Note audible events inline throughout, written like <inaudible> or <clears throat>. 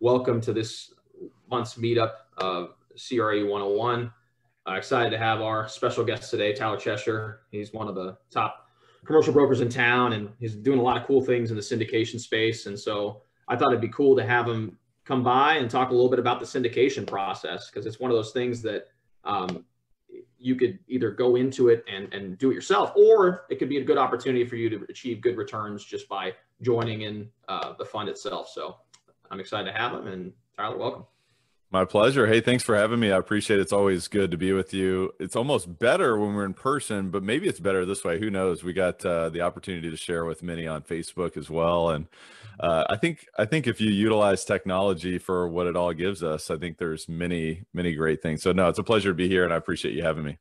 welcome to this month's meetup of CRE 101. Uh, excited to have our special guest today, Tyler Chesser. He's one of the top commercial brokers in town, and he's doing a lot of cool things in the syndication space. And so I thought it'd be cool to have him come by and talk a little bit about the syndication process because it's one of those things that um, you could either go into it and, and do it yourself, or it could be a good opportunity for you to achieve good returns just by joining in uh, the fund itself. So I'm excited to have him. And Tyler, welcome. My pleasure. Hey, thanks for having me. I appreciate it. It's always good to be with you. It's almost better when we're in person, but maybe it's better this way. Who knows? We got uh, the opportunity to share with many on Facebook as well, and uh, I think I think if you utilize technology for what it all gives us, I think there's many many great things. So no, it's a pleasure to be here, and I appreciate you having me.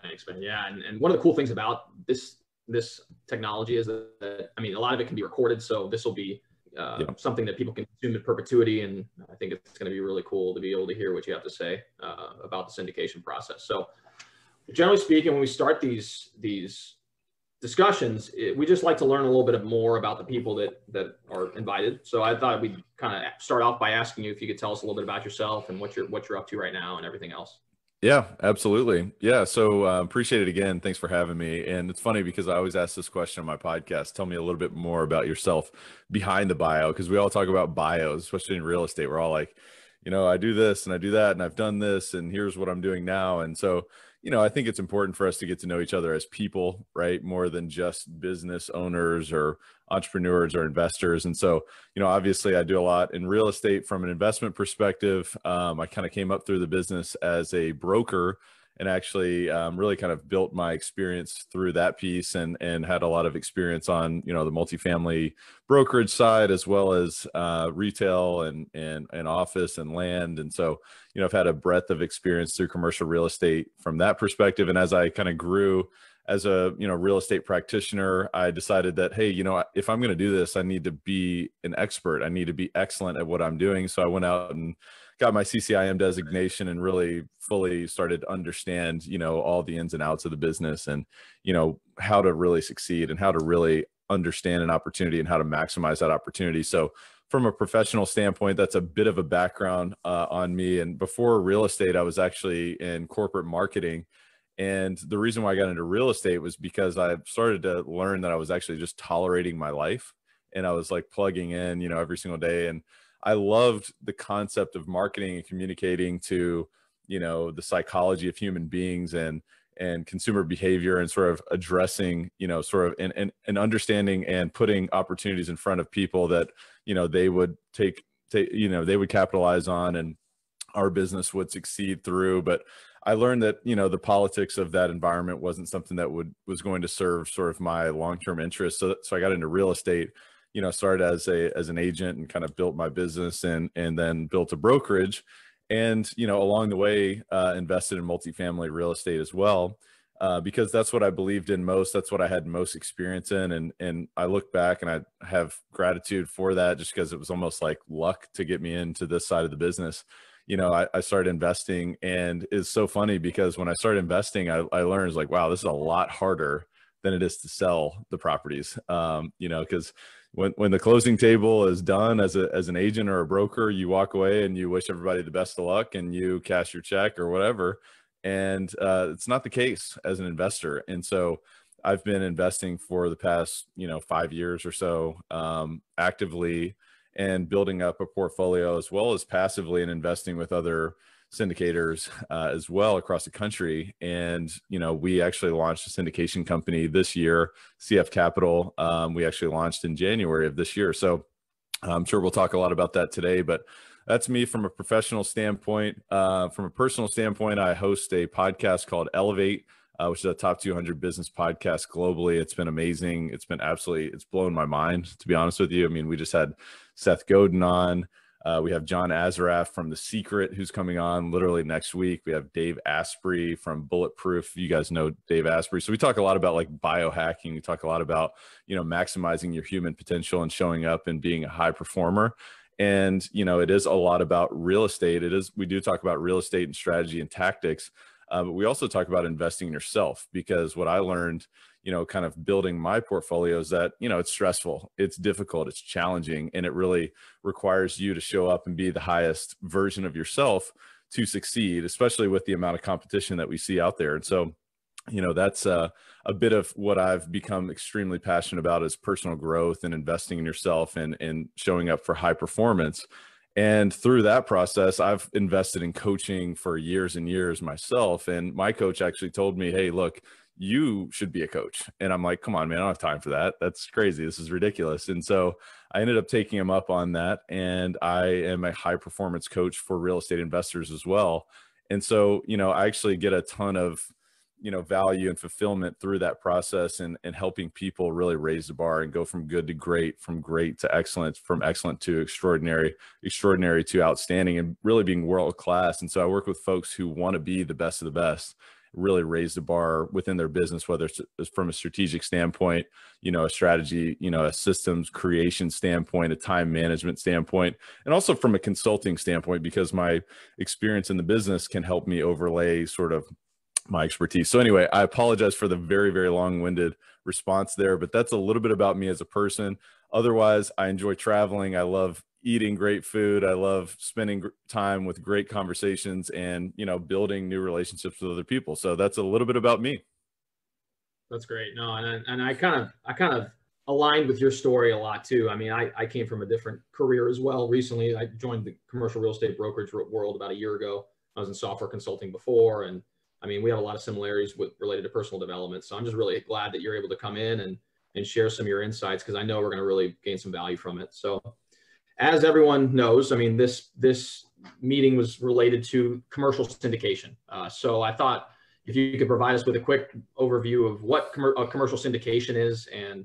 Thanks, man. Yeah, and, and one of the cool things about this this technology is that I mean a lot of it can be recorded, so this will be uh, yeah. something that people can consume in perpetuity. And I think it's going to be really cool to be able to hear what you have to say uh, about the syndication process. So, generally speaking, when we start these these discussions, it, we just like to learn a little bit more about the people that that are invited. So I thought we'd kind of start off by asking you if you could tell us a little bit about yourself and what you're what you're up to right now and everything else. Yeah, absolutely. Yeah. So uh, appreciate it again. Thanks for having me. And it's funny because I always ask this question on my podcast. Tell me a little bit more about yourself behind the bio, because we all talk about bios, especially in real estate. We're all like, you know, I do this and I do that and I've done this and here's what I'm doing now. And so you know, I think it's important for us to get to know each other as people, right? More than just business owners or entrepreneurs or investors. And so, you know, obviously I do a lot in real estate from an investment perspective. Um, I kind of came up through the business as a broker and actually um, really kind of built my experience through that piece and and had a lot of experience on you know the multifamily brokerage side as well as uh, retail and and and office and land. And so you know I've had a breadth of experience through commercial real estate from that perspective. And as I kind of grew as a you know real estate practitioner i decided that hey you know if i'm going to do this i need to be an expert. I need to be excellent at what i'm doing. So i went out and got my CCIM designation and really fully started to understand, you know, all the ins and outs of the business and, you know, how to really succeed and how to really understand an opportunity and how to maximize that opportunity. So from a professional standpoint, that's a bit of a background uh, on me. And before real estate, I was actually in corporate marketing. And the reason why I got into real estate was because I started to learn that I was actually just tolerating my life. And I was like plugging in, you know, every single day. And I loved the concept of marketing and communicating to, you know, the psychology of human beings and and consumer behavior and sort of addressing, you know, sort of and, and, and understanding and putting opportunities in front of people that, you know, they would take take, you know, they would capitalize on and our business would succeed through. But I learned that, you know, the politics of that environment wasn't something that would was going to serve sort of my long-term interests. So so I got into real estate you know started as a as an agent and kind of built my business and and then built a brokerage and you know along the way uh, invested in multifamily real estate as well uh, because that's what I believed in most. That's what I had most experience in, and and I look back and I have gratitude for that, just because it was almost like luck to get me into this side of the business. You know, I, I started investing, and it's so funny because when I started investing, I, I learned like, wow, this is a lot harder than it is to sell the properties. Um, you know, because when when the closing table is done as a as an agent or a broker, you walk away and you wish everybody the best of luck and you cash your check or whatever. And uh, it's not the case as an investor. And so I've been investing for the past you know five years or so um, actively and building up a portfolio as well as passively and investing with other syndicators uh, as well across the country. And, you know, we actually launched a syndication company this year, CF Capital. Um, we actually launched in January of this year. So I'm sure we'll talk a lot about that today, but that's me from a professional standpoint. Uh, from a personal standpoint, I host a podcast called Elevate. Uh, which is a top 200 business podcast globally. It's been amazing. It's been absolutely, it's blown my mind, to be honest with you. I mean, we just had Seth Godin on. Uh, we have John Assaraf from The Secret, who's coming on literally next week. We have Dave Asprey from Bulletproof. You guys know Dave Asprey. So we talk a lot about like biohacking. We talk a lot about, you know, maximizing your human potential and showing up and being a high performer. And, you know, it is a lot about real estate. It is, we do talk about real estate and strategy and tactics. Uh, but we also talk about investing in yourself because what I learned, you know, kind of building my portfolio is that, you know, it's stressful, it's difficult, it's challenging, and it really requires you to show up and be the highest version of yourself to succeed, especially with the amount of competition that we see out there. And so, you know, that's uh, a bit of what I've become extremely passionate about is personal growth and investing in yourself and, and showing up for high performance. And through that process, I've invested in coaching for years and years myself. And my coach actually told me, Hey, look, you should be a coach. And I'm like, come on, man, I don't have time for that. That's crazy. This is ridiculous. And so I ended up taking him up on that. And I am a high performance coach for real estate investors as well. And so, you know, I actually get a ton of, you know, value and fulfillment through that process and, and helping people really raise the bar and go from good to great, from great to excellent, from excellent to extraordinary, extraordinary to outstanding, and really being world class. And so I work with folks who want to be the best of the best really raise the bar within their business, whether it's from a strategic standpoint, you know, a strategy, you know, a systems creation standpoint, a time management standpoint, and also from a consulting standpoint, because my experience in the business can help me overlay sort of my expertise. So anyway, I apologize for the very, very long-winded response there, but that's a little bit about me as a person. Otherwise, I enjoy traveling. I love eating great food. I love spending time with great conversations and, you know, building new relationships with other people. So that's a little bit about me. That's great. No, and I, and I kind of, I kind of aligned with your story a lot too. I mean, I, I came from a different career as well. Recently, I joined the commercial real estate brokerage world about a year ago. I was in software consulting before. And I mean, we have a lot of similarities with related to personal development. So I'm just really glad that you're able to come in and, and share some of your insights because I know we're going to really gain some value from it. So as everyone knows, I mean, this this meeting was related to commercial syndication. Uh, so I thought if you could provide us with a quick overview of what com- commercial syndication is, and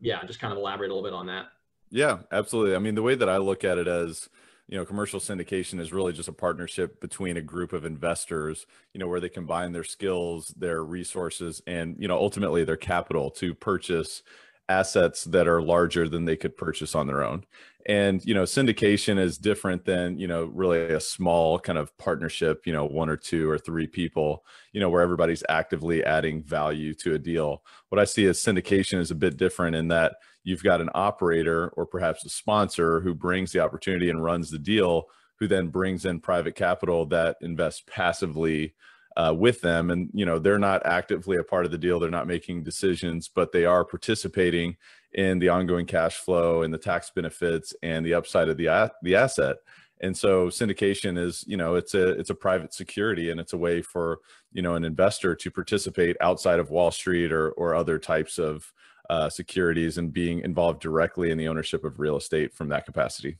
yeah, just kind of elaborate a little bit on that. Yeah, absolutely. I mean, the way that I look at it as you know, commercial syndication is really just a partnership between a group of investors, you know, where they combine their skills, their resources, and you know, ultimately their capital to purchase assets that are larger than they could purchase on their own and you know syndication is different than you know really a small kind of partnership you know one or two or three people you know where everybody's actively adding value to a deal. What i see as syndication is a bit different in that you've got an operator or perhaps a sponsor who brings the opportunity and runs the deal who then brings in private capital that invests passively uh, with them. And you know they're not actively a part of the deal. They're not making decisions but they are participating in the ongoing cash flow and the tax benefits and the upside of the the asset and so syndication is you know it's a it's a private security and it's a way for you know an investor to participate outside of wall street or or other types of uh, securities and being involved directly in the ownership of real estate from that capacity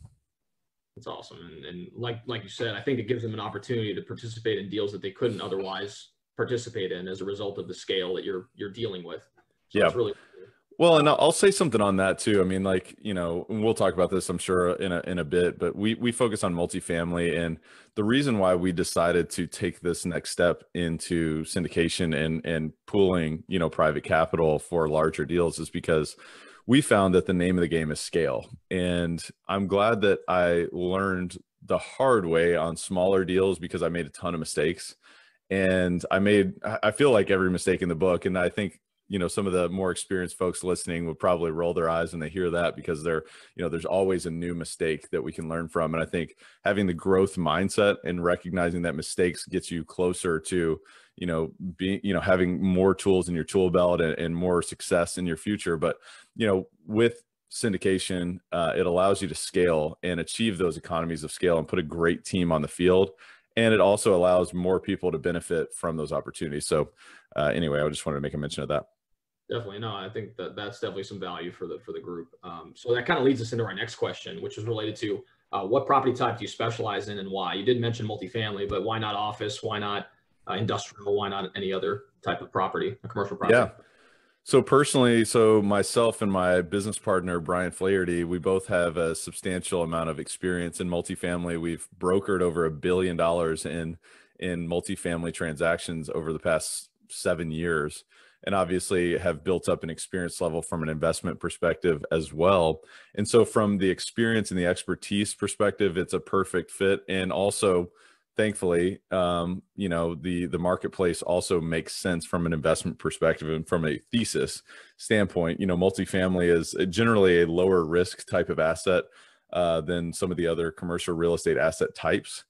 it's awesome. And, and like like you said, I think it gives them an opportunity to participate in deals that they couldn't otherwise participate in as a result of the scale that you're you're dealing with. So yeah. really well, and I'll say something on that too. I mean, like you know, we'll talk about this, I'm sure, in a in a bit. But we we focus on multifamily, and the reason why we decided to take this next step into syndication and and pooling, you know, private capital for larger deals is because we found that the name of the game is scale. And I'm glad that I learned the hard way on smaller deals because I made a ton of mistakes. And I made, I feel like every mistake in the book. And I think, you know, some of the more experienced folks listening would probably roll their eyes when they hear that because they're, you know, there's always a new mistake that we can learn from. And I think having the growth mindset and recognizing that mistakes gets you closer to, you know being you know having more tools in your tool belt and, and more success in your future. But you know with syndication uh, it allows you to scale and achieve those economies of scale and put a great team on the field. And it also allows more people to benefit from those opportunities. So uh, anyway i just wanted to make a mention of that definitely no i think that that's definitely some value for the for the group um, so that kind of leads us into our next question which is related to uh, what property type do you specialize in and why you did mention multifamily but why not office why not uh, industrial. Why not any other type of property, a commercial property? Yeah. So personally, so myself and my business partner Brian Flaherty, we both have a substantial amount of experience in multifamily. We've brokered over a billion dollars in in multifamily transactions over the past seven years, and obviously have built up an experience level from an investment perspective as well. And so, from the experience and the expertise perspective, it's a perfect fit. And also, thankfully, um, you know, the the marketplace also makes sense from an investment perspective and from a thesis standpoint. You know, multifamily is generally a lower risk type of asset uh, than some of the other commercial real estate asset types.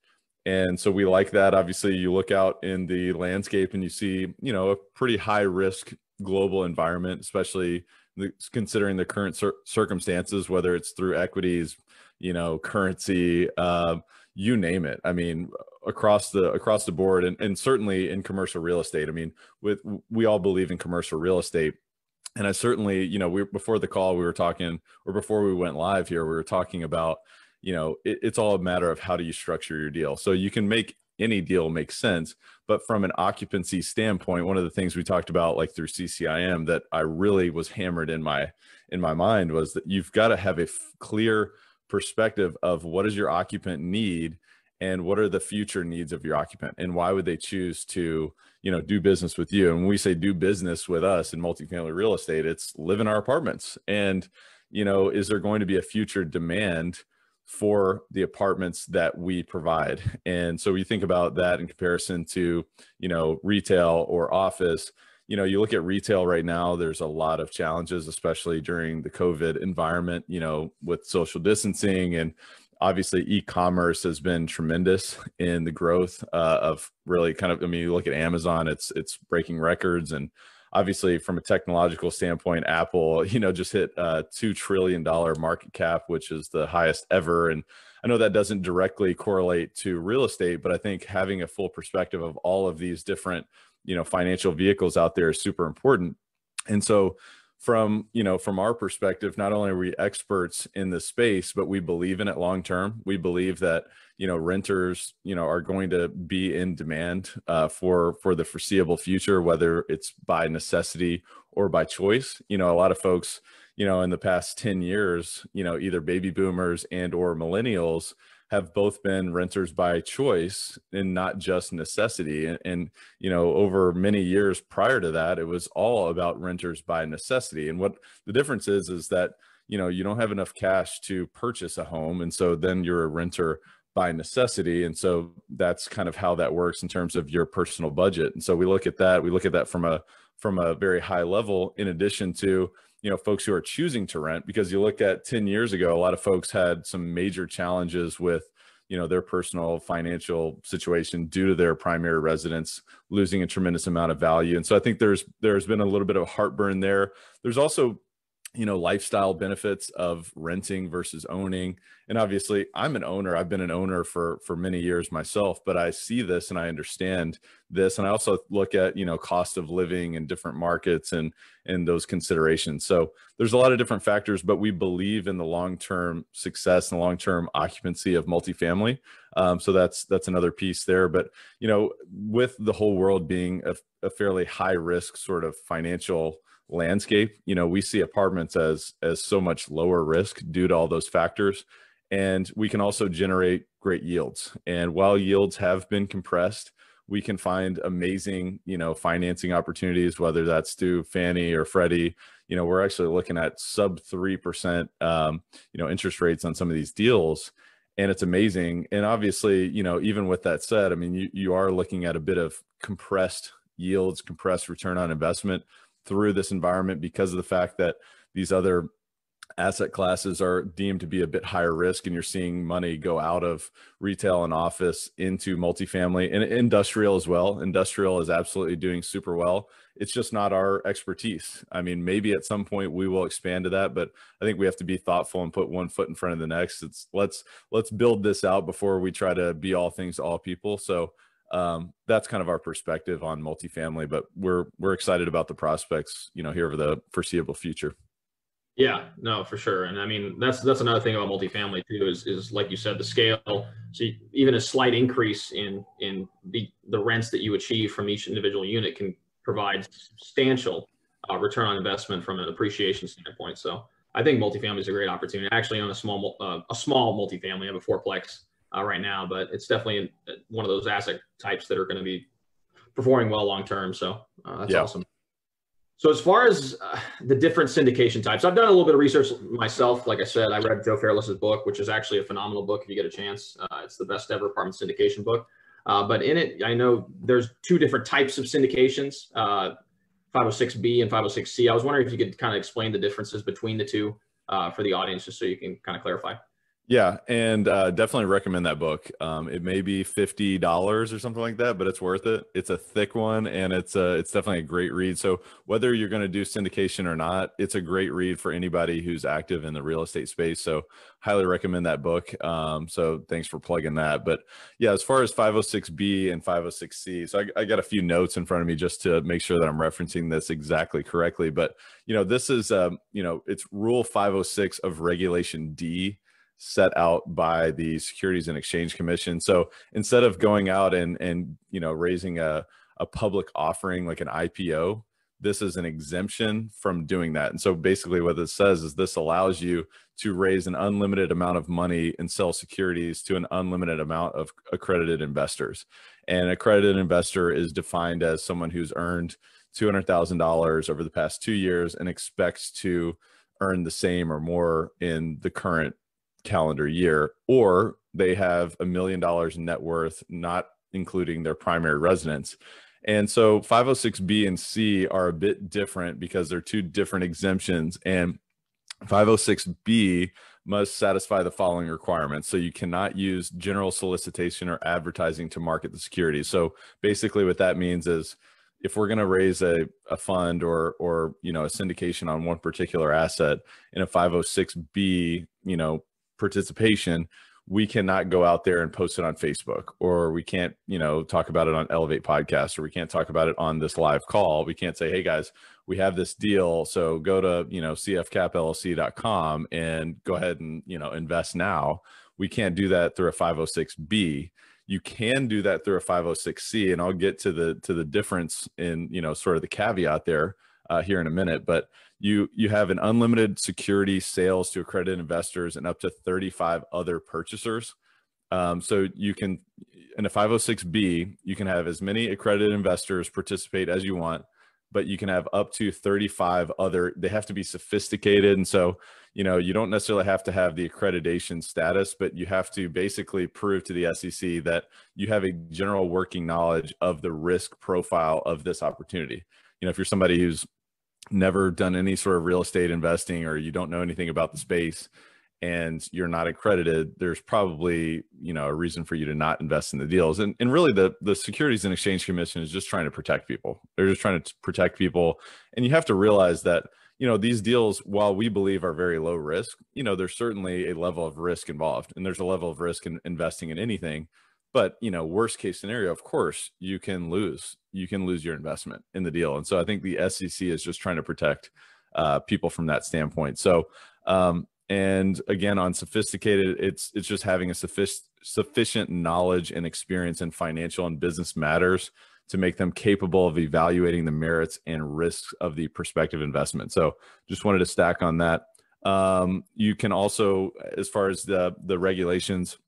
And so we like that. Obviously, you look out in the landscape and you see, you know, a pretty high risk global environment, especially the, considering the current cir- circumstances, whether it's through equities, you know, currency, uh, you name it. I mean, across the across the board, and, and certainly in commercial real estate. I mean, with we all believe in commercial real estate, and I certainly, you know, we before the call we were talking, or before we went live here, we were talking about, you know, it, it's all a matter of how do you structure your deal. So you can make any deal make sense, but from an occupancy standpoint, one of the things we talked about, like through CCIM, that I really was hammered in my in my mind was that you've got to have a f- clear perspective of what does your occupant need and what are the future needs of your occupant and why would they choose to you know do business with you and when we say do business with us in multifamily real estate it's live in our apartments and you know is there going to be a future demand for the apartments that we provide. And so we think about that in comparison to you know retail or office you know you look at retail right now there's a lot of challenges especially during the covid environment you know with social distancing. And obviously e-commerce has been tremendous in the growth uh, of really kind of i mean you look at amazon it's it's breaking records. And obviously from a technological standpoint apple <laughs> you know just hit a two trillion dollar market cap which is the highest ever. And i know that doesn't directly correlate to real estate but i think having a full perspective of all of these different you know financial vehicles out there is super important. And so from you know from our perspective not only are we experts in the space but we believe in it long term. We believe that you know renters you know are going to be in demand uh, for for the foreseeable future whether it's by necessity or by choice. You know a lot of folks you know in the past 10 years you know either baby boomers and or millennials have both been renters by choice and not just necessity. And, and, you know, over many years prior to that, it was all about renters by necessity. And what the difference is, is that, you know, you don't have enough cash to purchase a home. And so then you're a renter by necessity. And so that's kind of how that works in terms of your personal budget. And so we look at that, we look at that from a, from a very high level, in addition to, you know folks who are choosing to rent because you look at 10 years ago a lot of folks had some major challenges with you know their personal financial situation due to their primary residence losing a tremendous amount of value. And so i think there's there's been a little bit of heartburn there. There's also you know lifestyle benefits of renting versus owning. And obviously i'm an owner. I've been an owner for for many years myself but i see this and i understand this. And i also look at you know cost of living in different markets and and those considerations. So there's a lot of different factors but we believe in the long-term success and long-term occupancy of multifamily. Um, so that's that's another piece there. But you know with the whole world being a, a fairly high risk sort of financial landscape you know we see apartments as as so much lower risk due to all those factors. And we can also generate great yields. And while yields have been compressed we can find amazing you know financing opportunities whether that's through fannie or freddie. You know we're actually looking at sub 3% um, you know interest rates on some of these deals. And it's amazing. And obviously you know even with that said i mean you, you are looking at a bit of compressed yields compressed return on investment through this environment because of the fact that these other asset classes are deemed to be a bit higher risk and you're seeing money go out of retail and office into multifamily and industrial as well. Industrial is absolutely doing super well. It's just not our expertise. I mean maybe at some point we will expand to that but i think we have to be thoughtful and put one foot in front of the next. It's let's let's build this out before we try to be all things to all people. So um, that's kind of our perspective on multifamily, but we're we're excited about the prospects, you know, here over the foreseeable future. Yeah, no, for sure. And I mean, that's that's another thing about multifamily too is is like you said, the scale. So even a slight increase in in the the rents that you achieve from each individual unit can provide substantial uh, return on investment from an appreciation standpoint. So I think multifamily is a great opportunity. I Actually, own a small uh, a small multifamily, I have a fourplex uh, right now, but it's definitely one of those asset types that are going to be performing well long term. So uh, that's yeah. awesome. So as far as uh, the different syndication types, I've done a little bit of research myself. Like I said, I read Joe Fairless's book, which is actually a phenomenal book if you get a chance. Uh, it's the best ever apartment syndication book. Uh, but in it, I know there's two different types of syndications, uh, 506B and 506C. I was wondering if you could kind of explain the differences between the two uh, for the audience, just so you can kind of clarify. Yeah, and uh, definitely recommend that book. Um, it may be fifty dollars or something like that, but it's worth it. It's a thick one, and it's a it's definitely a great read. So whether you're going to do syndication or not, it's a great read for anybody who's active in the real estate space. So highly recommend that book. Um, so thanks for plugging that. But yeah, as far as 506B and 506C, so I, I got a few notes in front of me just to make sure that I'm referencing this exactly correctly. But you know, this is um, you know, it's Rule 506 of Regulation D set out by the Securities and Exchange Commission. So instead of going out and and you know raising a a public offering like an IPO, this is an exemption from doing that. And so basically what this says is this allows you to raise an unlimited amount of money and sell securities to an unlimited amount of accredited investors. And accredited investor is defined as someone who's earned $200,000 over the past 2 years and expects to earn the same or more in the current calendar year, or they have a million dollars net worth, not including their primary residence. And so 506B and C are a bit different because they're two different exemptions. And 506B must satisfy the following requirements. So you cannot use general solicitation or advertising to market the security. So basically what that means is if we're going to raise a, a fund or or you know a syndication on one particular asset in a 506B, you know, participation we cannot go out there and post it on facebook or we can't you know talk about it on elevate podcast or we can't talk about it on this live call. We can't say hey guys we have this deal so go to you know cfcapllc.com and go ahead and you know invest now. We can't do that through a 506b you can do that through a 506c and i'll get to the to the difference in you know sort of the caveat there uh, here in a minute but you you have an unlimited security sales to accredited investors and up to 35 other purchasers. Um, so you can in a 506b you can have as many accredited investors participate as you want but you can have up to 35 other they have to be sophisticated. And so you know you don't necessarily have to have the accreditation status but you have to basically prove to the sec that you have a general working knowledge of the risk profile of this opportunity. You know if you're somebody who's never done any sort of real estate investing or you don't know anything about the space and you're not accredited there's probably you know a reason for you to not invest in the deals. And, and really the the securities and exchange commission is just trying to protect people. They're just trying to protect people. And you have to realize that you know these deals while we believe are very low risk you know there's certainly a level of risk involved. And there's a level of risk in investing in anything but you know worst case scenario of course you can lose you can lose your investment in the deal. And so i think the sec is just trying to protect uh, people from that standpoint. So um, and again on sophisticated it's it's just having a sufficient sufficient knowledge and experience in financial and business matters to make them capable of evaluating the merits and risks of the prospective investment. So just wanted to stack on that. Um, you can also as far as the the regulations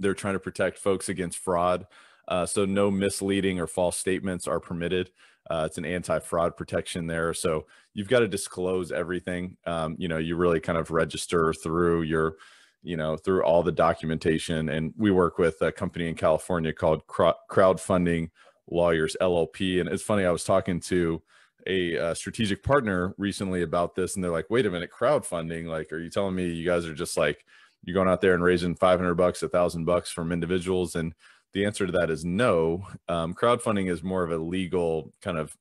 they're trying to protect folks against fraud. Uh, so no misleading or false statements are permitted. Uh, it's an anti-fraud protection there. So you've got to disclose everything. Um, you know, you really kind of register through your, you know, through all the documentation. And we work with a company in California called Crowdfunding Lawyers LLP. And it's funny, I was talking to a, a strategic partner recently about this, and they're like, "Wait a minute, crowdfunding? Like, are you telling me you guys are just like?" You're going out there and raising 500 bucks, a thousand bucks from individuals. And the answer to that is no. Um, crowdfunding is more of a legal kind of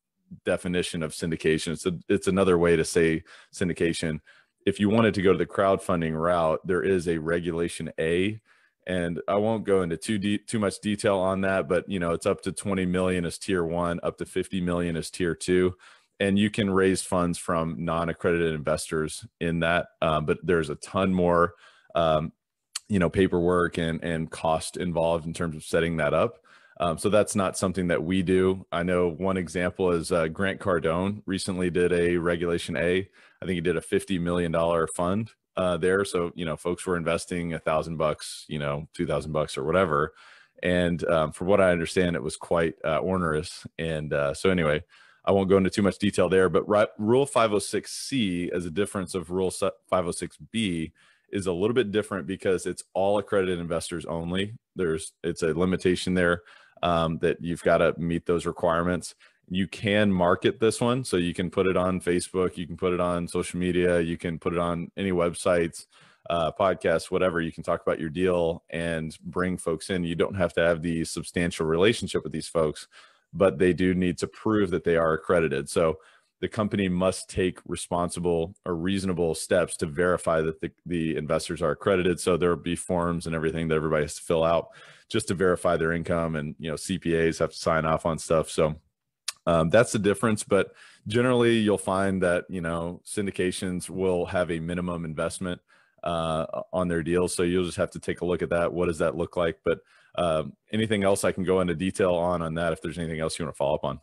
definition of syndication. It's a, it's another way to say syndication. If you wanted to go to the crowdfunding route, there is a regulation A, and I won't go into too too much detail on that, but you know, it's up to 20 million as tier one, up to 50 million as tier two and you can raise funds from non-accredited investors in that um, but there's a ton more um, you know paperwork and and cost involved in terms of setting that up. Um, so that's not something that we do. I know one example is uh, grant cardone recently did a regulation a. I think he did a 50 million dollar fund uh, there. So you know folks were investing a thousand bucks you know two thousand bucks or whatever. And um, from what i understand it was quite uh, onerous. And uh, so anyway I won't go into too much detail there, but Rule 506C, as a difference of Rule 506B, is a little bit different because it's all accredited investors only. There's it's a limitation there. um, that you've got to meet those requirements. You can market this one, so you can put it on Facebook, you can put it on social media, you can put it on any websites, uh, podcasts, whatever. You can talk about your deal and bring folks in. You don't have to have the substantial relationship with these folks, but they do need to prove that they are accredited. So the company must take responsible or reasonable steps to verify that the, the investors are accredited. So there will be forms and everything that everybody has to fill out just to verify their income and, you know, CPAs have to sign off on stuff. So um, that's the difference. But generally you'll find that, you know, syndications will have a minimum investment uh, on their deals. So you'll just have to take a look at that. What does that look like? But um, anything else I can go into detail on, on that, if there's anything else you want to follow up on.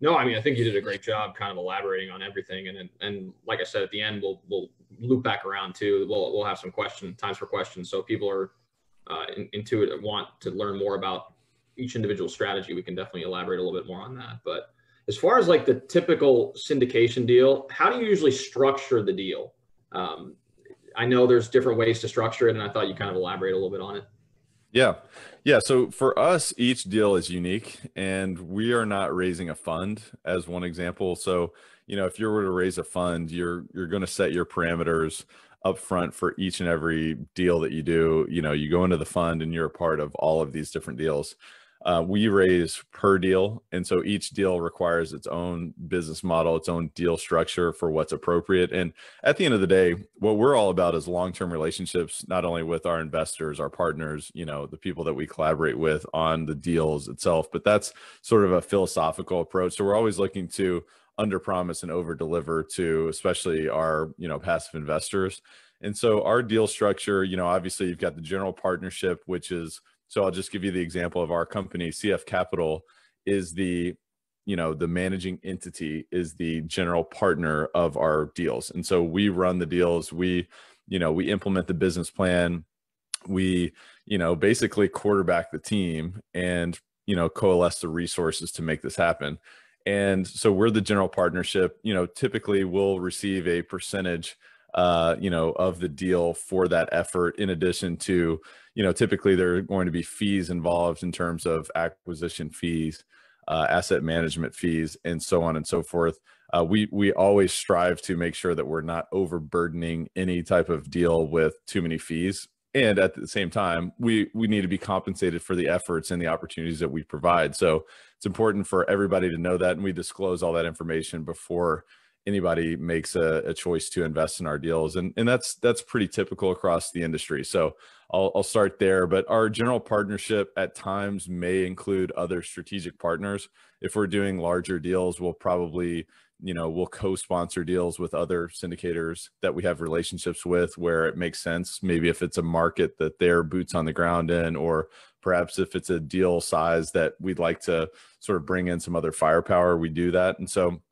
No, I mean I think you did a great job, kind of elaborating on everything, and and like I said at the end, we'll we'll loop back around too. We'll we'll have some question times for questions, so people are uh, in, intuitive want to learn more about each individual strategy. We can definitely elaborate a little bit more on that. But as far as like the typical syndication deal, how do you usually structure the deal? Um, I know there's different ways to structure it, and I thought you kind of elaborate a little bit on it. Yeah. Yeah. So for us, each deal is unique and we are not raising a fund as one example. So, you know, if you were to raise a fund, you're you're going to set your parameters up front for each and every deal that you do. You know, you go into the fund and you're a part of all of these different deals uh, we raise per deal and so each deal requires its own business model its own deal structure for what's appropriate and at the end of the day what we're all about is long-term relationships not only with our investors our partners you know the people that we collaborate with on the deals itself but that's sort of a philosophical approach so we're always looking to under promise and over deliver to especially our you know passive investors and so our deal structure you know obviously you've got the general partnership which is so I'll just give you the example of our company, CF Capital is the you know the managing entity is the general partner of our deals. And so we run the deals. We you know we implement the business plan. We you know basically quarterback the team and you know coalesce the resources to make this happen. And so we're the general partnership. You know typically we'll receive a percentage uh, you know, of the deal for that effort. In addition to, you know, typically there are going to be fees involved in terms of acquisition fees, uh, asset management fees, and so on and so forth. Uh, we we always strive to make sure that we're not overburdening any type of deal with too many fees. And at the same time, we we need to be compensated for the efforts and the opportunities that we provide. So it's important for everybody to know that, and we disclose all that information before anybody makes a, a, choice to invest in our deals and and that's that's pretty typical across the industry so I'll, I'll start there but our general partnership at times may include other strategic partners. If we're doing larger deals we'll probably you know we'll co-sponsor deals with other syndicators that we have relationships with where it makes sense. Maybe if it's a market that they're boots on the ground in or perhaps if it's a deal size that we'd like to sort of bring in some other firepower we do that. And so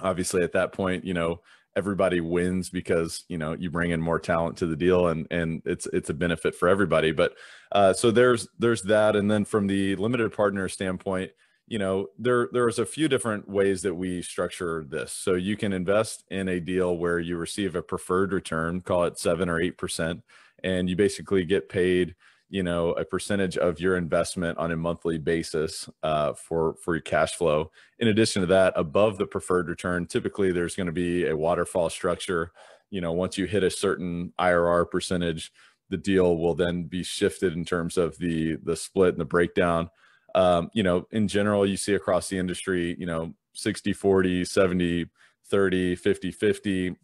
obviously at that point you know everybody wins because you know you bring in more talent to the deal and and it's it's a benefit for everybody. But uh, so there's there's that. And then from the limited partner standpoint you know there there's a few different ways that we structure this. So you can invest in a deal where you receive a preferred return call it 7 or 8% and you basically get paid you know a percentage of your investment on a monthly basis uh, for for your cash flow. In addition to that above the preferred return typically there's going to be a waterfall structure. You know once you hit a certain irr percentage the deal will then be shifted in terms of the the split and the breakdown. Um, you know in general you see across the industry you know 60 40 70 30 50 50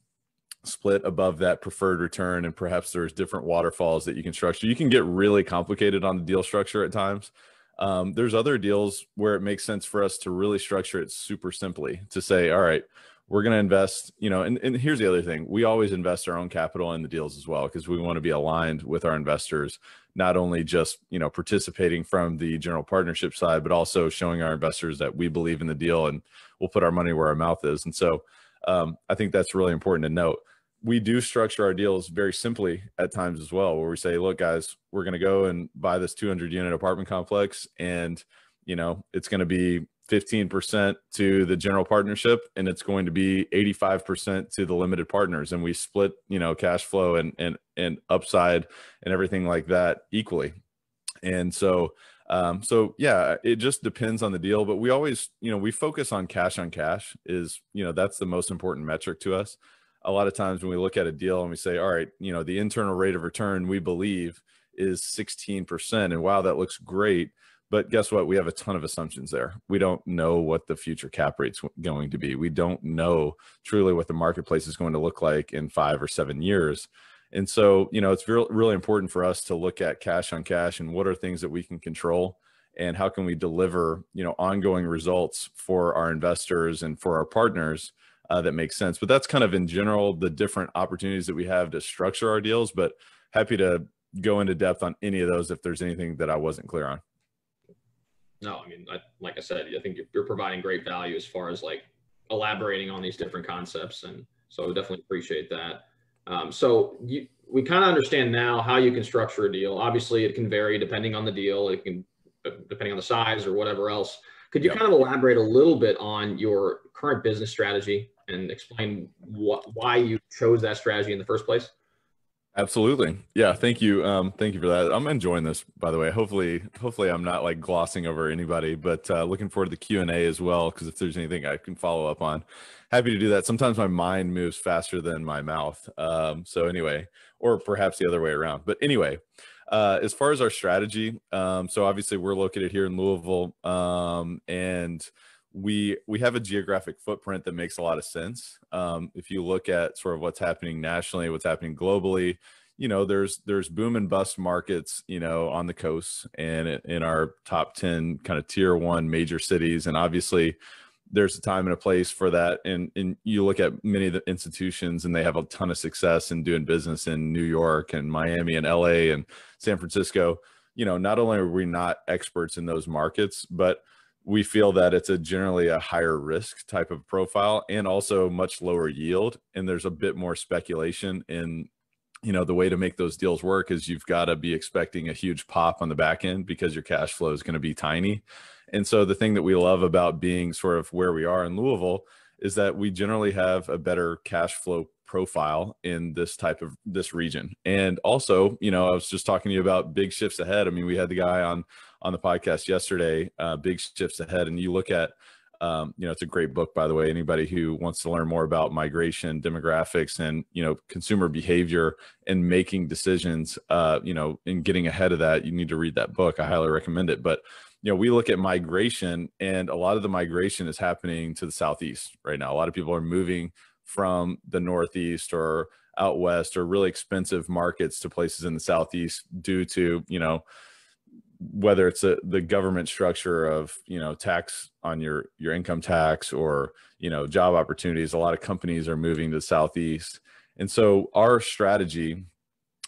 split above that preferred return and perhaps there's different waterfalls that you can structure. You can get really complicated on the deal structure at times. Um, there's other deals where it makes sense for us to really structure it super simply to say all right we're going to invest you know and, and here's the other thing. We always invest our own capital in the deals as well because we want to be aligned with our investors not only just you know participating from the general partnership side but also showing our investors that we believe in the deal and we'll put our money where our mouth is. And so um, i think that's really important to note we do structure our deals very simply at times as well, where we say, look, guys, we're going to go and buy this 200 unit apartment complex. And, you know, it's going to be 15% to the general partnership and it's going to be 85% to the limited partners. And we split, you know, cash flow and, and, and upside and everything like that equally. And so Um, so yeah, it just depends on the deal, but we always, you know, we focus on cash on cash is, you know, that's the most important metric to us. A lot of times when we look at a deal and we say, all right, you know, the internal rate of return we believe is 16%. And wow, that looks great. But guess what? We have a ton of assumptions there. We don't know what the future cap rate's going to be. We don't know truly what the marketplace is going to look like in five or seven years. And so, you know, it's really, really important for us to look at cash on cash and what are things that we can control and how can we deliver, you know, ongoing results for our investors and for our partners uh, that makes sense. But that's kind of in general the different opportunities that we have to structure our deals. But happy to go into depth on any of those if there's anything that I wasn't clear on. No, I mean, I, like I said, I think you're, you're providing great value as far as like elaborating on these different concepts, and so I definitely appreciate that. Um, so you, we kind of understand now how you can structure a deal. Obviously, it can vary depending on the deal. It can depending on the size or whatever else. Could you kind of elaborate a little bit on your current business strategy and explain what why you chose that strategy in the first place? Absolutely. Yeah. Thank you. Um, thank you for that. I'm enjoying this, by the way. Hopefully, hopefully I'm not like glossing over anybody, but uh, looking forward to the Q and A as well. Cause if there's anything I can follow up on, happy to do that. Sometimes my mind moves faster than my mouth. Um, so anyway, or perhaps the other way around, but anyway, uh, as far as our strategy, um, so obviously we're located here in Louisville, um, and we we have a geographic footprint that makes a lot of sense. Um, if you look at sort of what's happening nationally, what's happening globally, you know, there's there's boom and bust markets, you know, on the coast and in our top ten kind of tier one major cities, and obviously there's a time and a place for that. And and you look at many of the institutions, and they have a ton of success in doing business in New York and Miami and LA and San Francisco. You know, not only are we not experts in those markets, but we feel that it's a generally a higher risk type of profile and also much lower yield and there's a bit more speculation in you know the way to make those deals work is you've got to be expecting a huge pop on the back end because your cash flow is going to be tiny and so the thing that we love about being sort of where we are in louisville is that we generally have a better cash flow profile in this type of this region and also you know i was just talking to you about big shifts ahead i mean we had the guy on on the podcast yesterday, uh, Big Shifts Ahead, and you look at, um, you know, it's a great book, by the way. Anybody who wants to learn more about migration, demographics, and you know, consumer behavior and making decisions, uh, you know, and getting ahead of that, you need to read that book. I highly recommend it. But you know, we look at migration, and a lot of the migration is happening to the southeast right now. A lot of people are moving from the northeast or out west or really expensive markets to places in the southeast due to you know whether it's a, the government structure of you know tax on your your income tax or you know job opportunities a lot of companies are moving to the southeast and so our strategy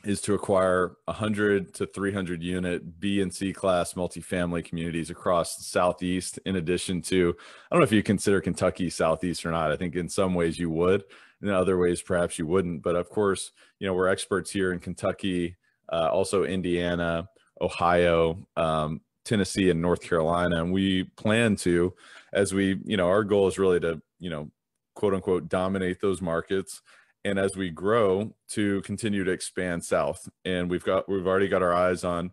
is to acquire 100 to 300 unit b and c class multifamily communities across the southeast in addition to i don't know if you consider kentucky southeast or not i think in some ways you would in other ways perhaps you wouldn't but of course you know we're experts here in kentucky uh, also indiana Ohio, um, Tennessee, and North Carolina. And we plan to, as we, you know, our goal is really to, you know, quote unquote, dominate those markets. And as we grow, to continue to expand south. And we've got, we've already got our eyes on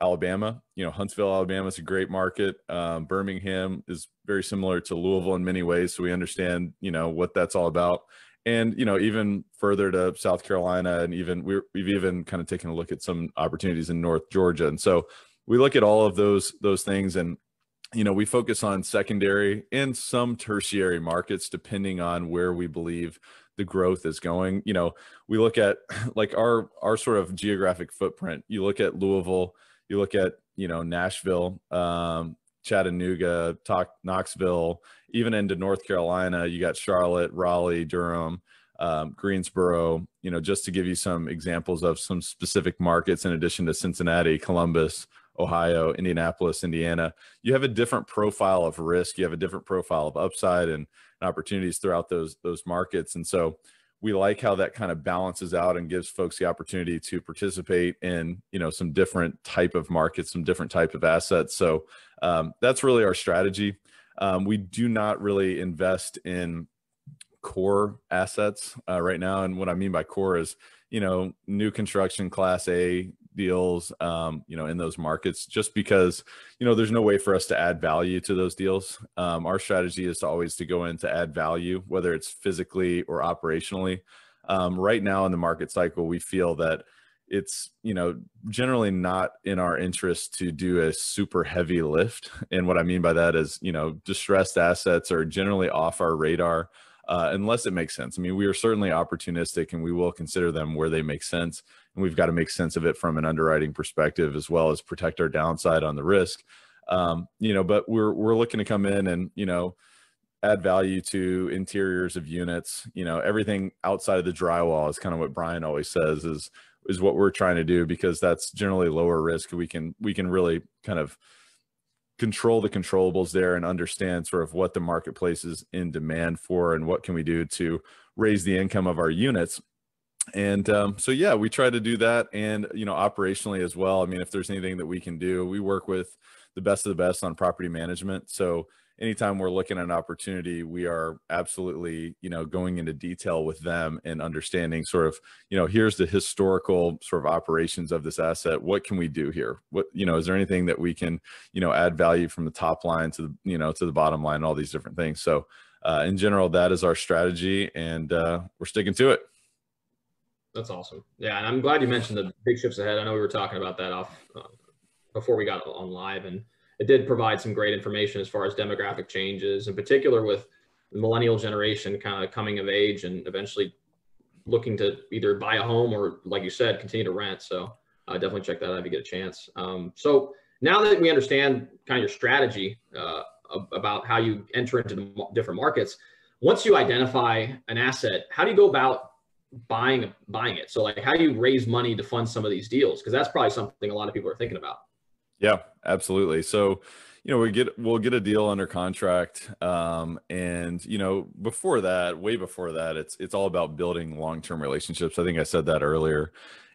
Alabama. You know, Huntsville, Alabama is a great market. Um, Birmingham is very similar to Louisville in many ways. So we understand, you know, what that's all about and you know even further to south carolina and even we we've even kind of taken a look at some opportunities in north georgia and so we look at all of those those things and you know we focus on secondary and some tertiary markets depending on where we believe the growth is going you know we look at <laughs> like our our sort of geographic footprint you look at louisville you look at you know nashville um, Chattanooga, talk, Knoxville, even into North Carolina. You got Charlotte, Raleigh, Durham, um, Greensboro. You know, just to give you some examples of some specific markets, in addition to Cincinnati, Columbus, Ohio, Indianapolis, Indiana. You have a different profile of risk. You have a different profile of upside and, and opportunities throughout those those markets, and so we like how that kind of balances out and gives folks the opportunity to participate in you know some different type of markets some different type of assets. So um, that's really our strategy. Um, we do not really invest in core assets uh, right now. And what i mean by core is you know new construction class a deals, um, you know, in those markets, just because you know there's no way for us to add value to those deals. Um, our strategy is to always to go in to add value, whether it's physically or operationally. Um, right now in the market cycle, we feel that it's you know generally not in our interest to do a super heavy lift and what i mean by that is you know distressed assets are generally off our radar uh, unless it makes sense i mean we are certainly opportunistic and we will consider them where they make sense and we've got to make sense of it from an underwriting perspective as well as protect our downside on the risk. Um, you know but we're we're looking to come in and you know add value to interiors of units. You know everything outside of the drywall is kind of what brian always says is is what we're trying to do because that's generally lower risk. We can we can really kind of control the controllables there and understand sort of what the marketplace is in demand for and what can we do to raise the income of our units and um, so yeah we try to do that and you know operationally as well i mean if there's anything that we can do we work with the best of the best on property management so anytime we're looking at an opportunity, we are absolutely, you know, going into detail with them and understanding sort of, you know, here's the historical sort of operations of this asset. What can we do here? What, you know, is there anything that we can, you know, add value from the top line to the, you know, to the bottom line, all these different things. So, uh, in general, that is our strategy and uh, we're sticking to it. That's awesome. Yeah. And I'm glad you mentioned the big shifts ahead. I know we were talking about that off uh, before we got on live and, it did provide some great information as far as demographic changes, in particular with the millennial generation kind of coming of age and eventually looking to either buy a home or, like you said, continue to rent. So uh, definitely check that out if you get a chance. Um, so now that we understand kind of your strategy uh, about how you enter into the different markets, once you identify an asset, how do you go about buying buying it? So like, how do you raise money to fund some of these deals? Because that's probably something a lot of people are thinking about. Yeah, absolutely. So, you know, we get we'll get a deal under contract, um, and you know, before that, way before that, it's it's all about building long term relationships. I think I said that earlier.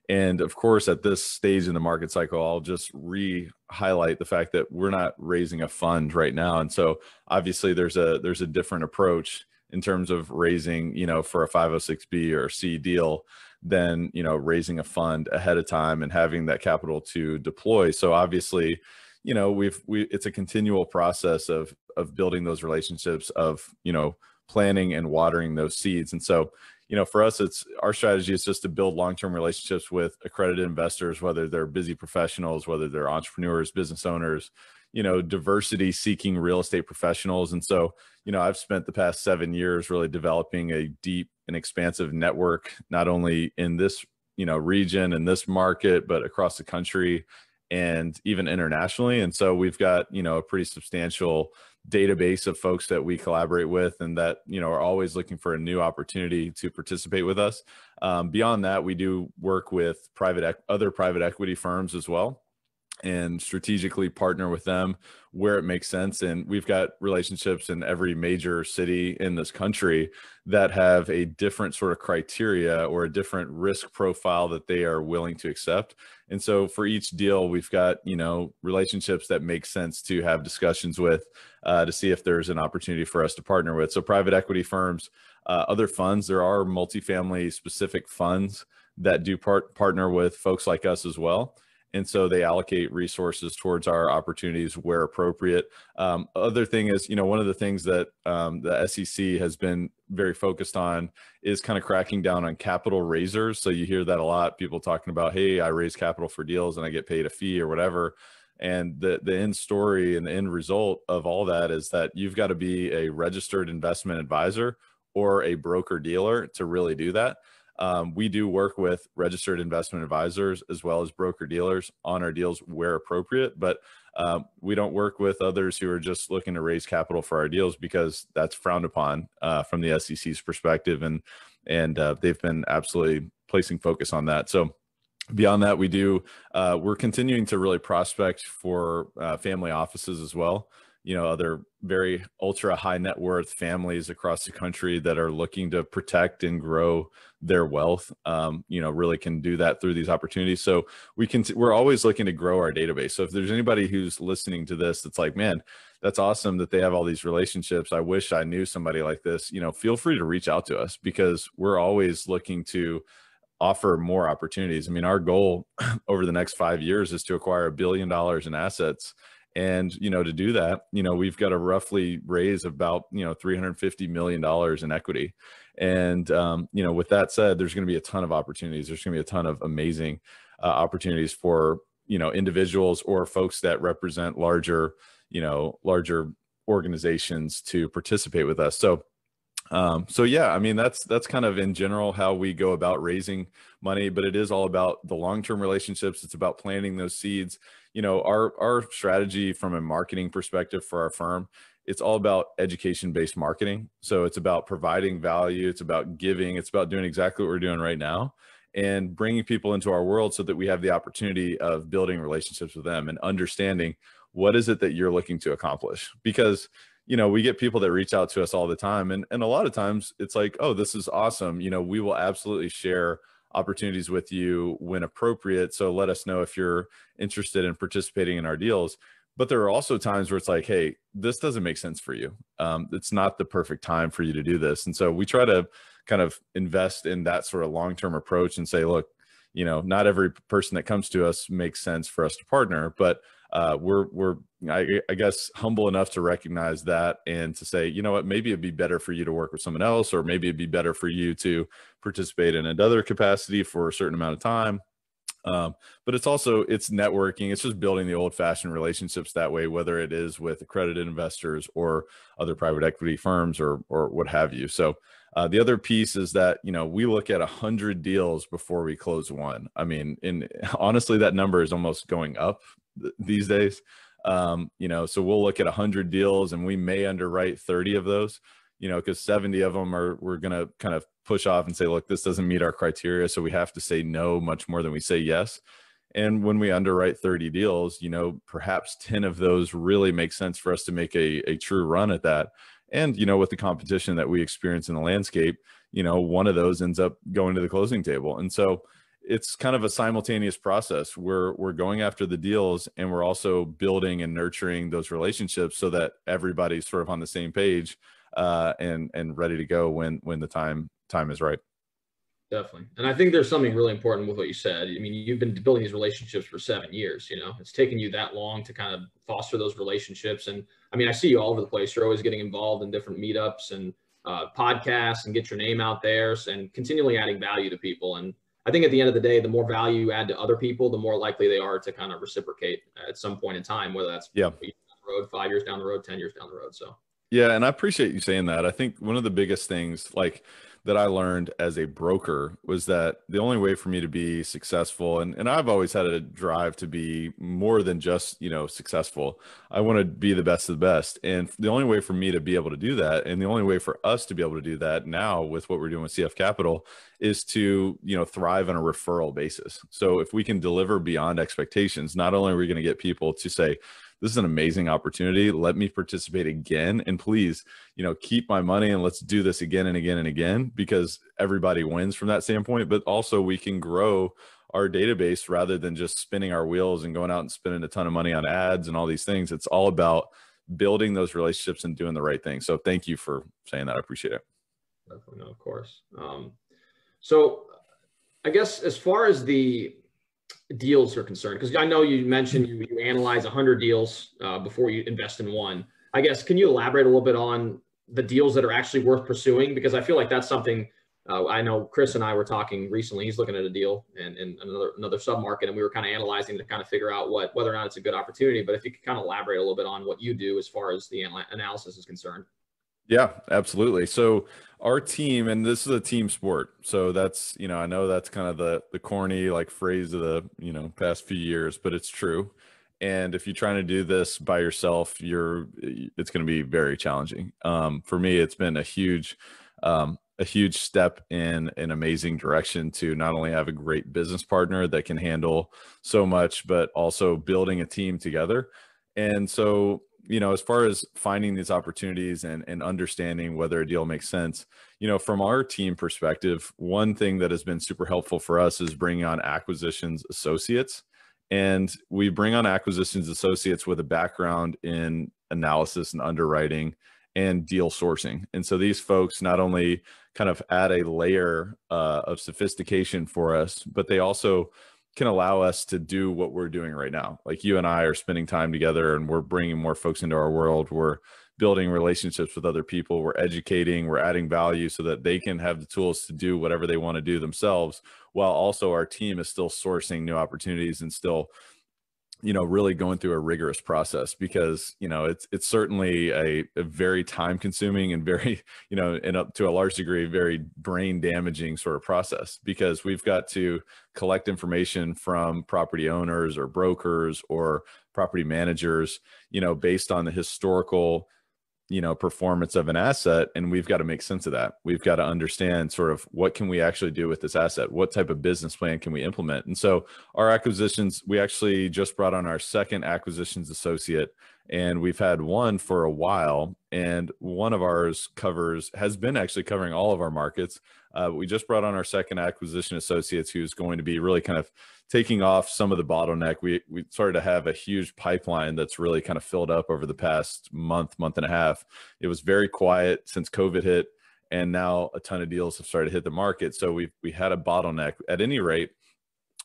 And of course, at this stage in the market cycle, I'll just re highlight the fact that we're not raising a fund right now. And so obviously there's a there's a different approach in terms of raising, you know, for a 506B or C deal than you know raising a fund ahead of time and having that capital to deploy. So obviously you know we've we it's a continual process of of building those relationships of you know planting and watering those seeds. And so you know for us it's our strategy is just to build long-term relationships with accredited investors whether they're busy professionals whether they're entrepreneurs business owners you know diversity seeking real estate professionals and so you know i've spent the past 7 years really developing a deep and expansive network, not only in this you know region and this market, but across the country and even internationally. And so we've got you know a pretty substantial database of folks that we collaborate with and that you know are always looking for a new opportunity to participate with us. Um, beyond that we do work with private other private equity firms as well and strategically partner with them where it makes sense. And we've got relationships in every major city in this country that have a different sort of criteria or a different risk profile that they are willing to accept. And so for each deal, we've got, you know, relationships that make sense to have discussions with uh, to see if there's an opportunity for us to partner with. So private equity firms, uh, other funds, there are multifamily specific funds that do part partner with folks like us as well and so they allocate resources towards our opportunities where appropriate. Um, other thing is, you know, one of the things that um, the SEC has been very focused on is kind of cracking down on capital raisers. So you hear that a lot, people talking about, hey, I raise capital for deals and I get paid a fee or whatever. And the the end story and the end result of all that is that you've got to be a registered investment advisor or a broker dealer to really do that. Um, we do work with registered investment advisors as well as broker dealers on our deals where appropriate, but um, we don't work with others who are just looking to raise capital for our deals because that's frowned upon uh, from the SEC's perspective, and and uh, they've been absolutely placing focus on that. So beyond that, we do uh, we're continuing to really prospect for uh, family offices as well you know other very ultra high net worth families across the country that are looking to protect and grow their wealth um, you know really can do that through these opportunities so we can we're always looking to grow our database so if there's anybody who's listening to this that's like man that's awesome that they have all these relationships i wish i knew somebody like this you know feel free to reach out to us because we're always looking to offer more opportunities. I mean, our goal <clears throat> over the next five years is to acquire a billion dollars in assets. And, you know, to do that, you know, we've got to roughly raise about, you know, $350 million in equity. And, um, you know, with that said, there's going to be a ton of opportunities. There's going to be a ton of amazing uh, opportunities for, you know, individuals or folks that represent larger, you know, larger organizations to participate with us. So, um, so yeah, I mean that's that's kind of in general how we go about raising money, but it is all about the long-term relationships. It's about planting those seeds. You know, our our strategy from a marketing perspective for our firm, it's all about education-based marketing. So it's about providing value. It's about giving. It's about doing exactly what we're doing right now and bringing people into our world so that we have the opportunity of building relationships with them and understanding what is it that you're looking to accomplish because you know, we get people that reach out to us all the time. And, and a lot of times it's like, oh, this is awesome. You know, we will absolutely share opportunities with you when appropriate. So let us know if you're interested in participating in our deals. But there are also times where it's like, hey, this doesn't make sense for you. Um, it's not the perfect time for you to do this. And so we try to kind of invest in that sort of long term approach and say, look, you know, not every person that comes to us makes sense for us to partner, but uh, we're we're I, I, guess humble enough to recognize that and to say, you know what, maybe it'd be better for you to work with someone else, or maybe it'd be better for you to participate in another capacity for a certain amount of time. Um, but it's also it's networking. It's just building the old-fashioned relationships that way, whether it is with accredited investors or other private equity firms or or what have you. So uh, the other piece is that you know we look at a hundred deals before we close one. I mean, in honestly, that number is almost going up these days. Um, you know, so we'll look at 100 deals and we may underwrite 30 of those, you know, because 70 of them are we're going to kind of push off and say, look, this doesn't meet our criteria. So we have to say no much more than we say yes. And when we underwrite 30 deals, you know, perhaps 10 of those really make sense for us to make a, a true run at that. And, you know, with the competition that we experience in the landscape, you know, one of those ends up going to the closing table. And so, it's kind of a simultaneous process. We're we're going after the deals and we're also building and nurturing those relationships so that everybody's sort of on the same page uh, and and ready to go when when the time time is right. Definitely, and I think there's something really important with what you said. I mean, you've been building these relationships for seven years. You know, it's taken you that long to kind of foster those relationships. And I mean, I see you all over the place. You're always getting involved in different meetups and uh, podcasts and get your name out there and continually adding value to people. And I think at the end of the day, the more value you add to other people, the more likely they are to kind of reciprocate at some point in time, whether that's yeah. road, five years down the road, 10 years down the road. So, yeah. And I appreciate you saying that. I think one of the biggest things, like, that I learned as a broker was that the only way for me to be successful, and, and I've always had a drive to be more than just, you know, successful. I want to be the best of the best. And the only way for me to be able to do that, and the only way for us to be able to do that now with what we're doing with CF Capital is to, you know, thrive on a referral basis. So if we can deliver beyond expectations, not only are we going to get people to say, this is an amazing opportunity. Let me participate again. And please, you know, keep my money and let's do this again and again and again because everybody wins from that standpoint. But also, we can grow our database rather than just spinning our wheels and going out and spending a ton of money on ads and all these things. It's all about building those relationships and doing the right thing. So, thank you for saying that. I appreciate it. Definitely, no, of course. Um, so, I guess as far as the deals are concerned? Because I know you mentioned you, you analyze 100 deals uh, before you invest in one. I guess, can you elaborate a little bit on the deals that are actually worth pursuing? Because I feel like that's something uh, I know Chris and I were talking recently. He's looking at a deal in, in another another sub market, and we were kind of analyzing to kind of figure out what whether or not it's a good opportunity. But if you could kind of elaborate a little bit on what you do as far as the analysis is concerned. Yeah, absolutely. So our team, and this is a team sport. So that's, you know, I know that's kind of the the corny like phrase of the, you know, past few years, but it's true. And if you're trying to do this by yourself, you're it's going to be very challenging. Um, for me, it's been a huge um, a huge step in an amazing direction to not only have a great business partner that can handle so much, but also building a team together. And so you know, as far as finding these opportunities and, and understanding whether a deal makes sense, you know, from our team perspective, one thing that has been super helpful for us is bringing on acquisitions associates. And we bring on acquisitions associates with a background in analysis and underwriting and deal sourcing. And so these folks not only kind of add a layer uh, of sophistication for us, but they also can allow us to do what we're doing right now. Like you and I are spending time together and we're bringing more folks into our world. We're building relationships with other people. We're educating, we're adding value so that they can have the tools to do whatever they want to do themselves, while also our team is still sourcing new opportunities and still you know really going through a rigorous process because you know it's it's certainly a, a very time consuming and very <laughs> you know and up to a large degree very brain damaging sort of process because we've got to collect information from property owners or brokers or property managers you know based on the historical you know performance of an asset and we've got to make sense of that. We've got to understand sort of what can we actually do with this asset? What type of business plan can we implement? And so our acquisitions we actually just brought on our second acquisitions associate and we've had one for a while and one of ours covers has been actually covering all of our markets uh, we just brought on our second acquisition associates who's going to be really kind of taking off some of the bottleneck. We we started to have a huge pipeline that's really kind of filled up over the past month, month and a half. It was very quiet since COVID hit, and now a ton of deals have started to hit the market. So we we had a bottleneck. At any rate,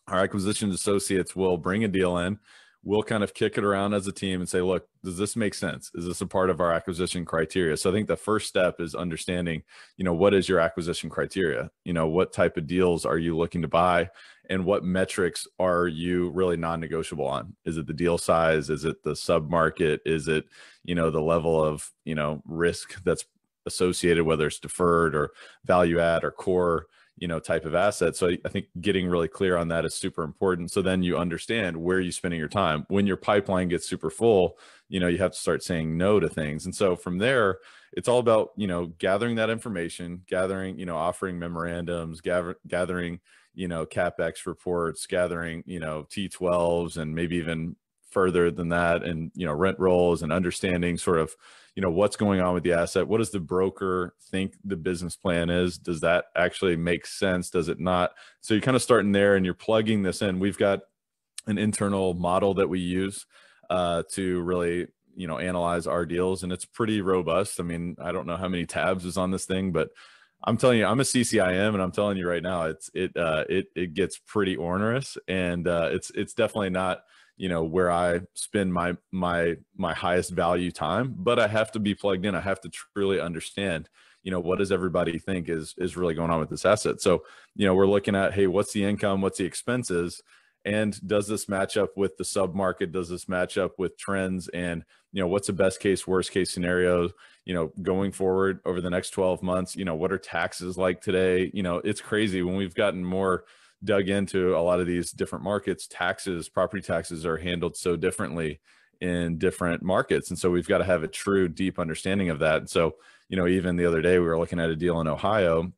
our acquisition associates will bring a deal in we'll kind of kick it around as a team and say, look, does this make sense? Is this a part of our acquisition criteria? So I think the first step is understanding, you know, what is your acquisition criteria? You know, what type of deals are you looking to buy? And what metrics are you really non-negotiable on? Is it the deal size? Is it the sub market? Is it, you know, the level of, you know, risk that's associated, whether it's deferred or value add or core? You know type of asset. So i think getting really clear on that is super important. So then you understand where you're spending your time. When your pipeline gets super full you know you have to start saying no to things. And so from there it's all about you know gathering that information gathering you know offering memorandums gather, gathering you know capex reports gathering you know t12s and maybe even further than that and you know rent rolls and understanding sort of you know what's going on with the asset. What does the broker think the business plan is? Does that actually make sense? Does it not? So you're kind of starting there and you're plugging this in. We've got an internal model that we use uh, to really you know analyze our deals and it's pretty robust. I mean i don't know how many tabs is on this thing but i'm telling you i'm a ccim and i'm telling you right now it's it uh it it gets pretty onerous and uh it's it's definitely not you know where i spend my my my highest value time but i have to be plugged in. I have to truly understand you know what does everybody think is is really going on with this asset? So you know we're looking at hey what's the income? What's the expenses? And does this match up with the sub market does this match up with trends? And you know what's the best case worst case scenario you know going forward over the next 12 months? You know what are taxes like today? You know it's crazy. When we've gotten more dug into a lot of these different markets, taxes, property taxes are handled so differently in different markets. And so we've got to have a true deep understanding of that. And so, you know, even the other day we were looking at a deal in Ohio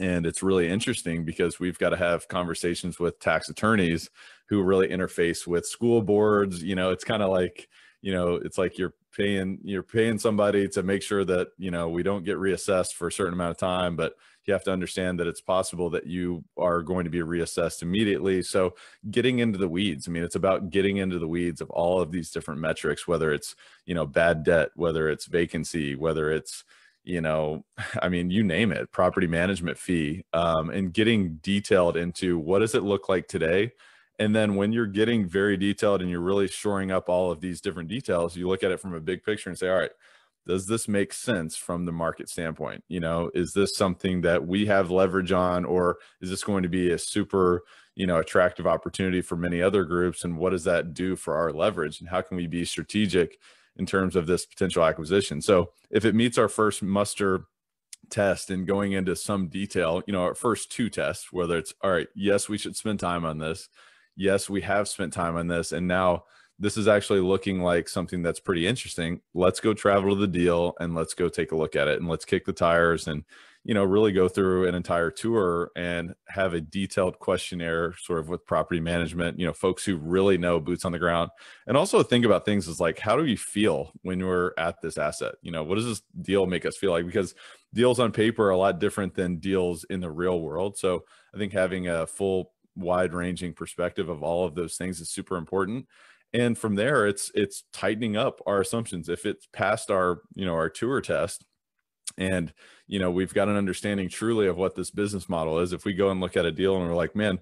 and it's really interesting because we've got to have conversations with tax attorneys who really interface with school boards. You know, it's kind of like, you know, it's like you're paying you're paying somebody to make sure that, you know, we don't get reassessed for a certain amount of time, but you have to understand that it's possible that you are going to be reassessed immediately. So getting into the weeds, I mean, it's about getting into the weeds of all of these different metrics, whether it's, you know, bad debt, whether it's vacancy, whether it's, you know, <laughs> I mean, you name it, property management fee, um, and getting detailed into what does it look like today? And then when you're getting very detailed and you're really shoring up all of these different details, you look at it from a big picture and say, all right, does this make sense from the market standpoint? You know is this something that we have leverage on or is this going to be a super you know attractive opportunity for many other groups? And what does that do for our leverage? And how can we be strategic in terms of this potential acquisition? So if it meets our first muster test and going into some detail you know our first two tests whether it's all right yes we should spend time on this. Yes we have spent time on this and now this is actually looking like something that's pretty interesting. Let's go travel to the deal and let's go take a look at it and let's kick the tires and you know really go through an entire tour and have a detailed questionnaire sort of with property management you know folks who really know boots on the ground. And also think about things as like how do we feel when we're at this asset? You know what does this deal make us feel like? Because deals on paper are a lot different than deals in the real world. So i think having a full wide ranging perspective of all of those things is super important and from there it's it's tightening up our assumptions. If it's past our you know our tour test and you know we've got an understanding truly of what this business model is if we go and look at a deal and we're like man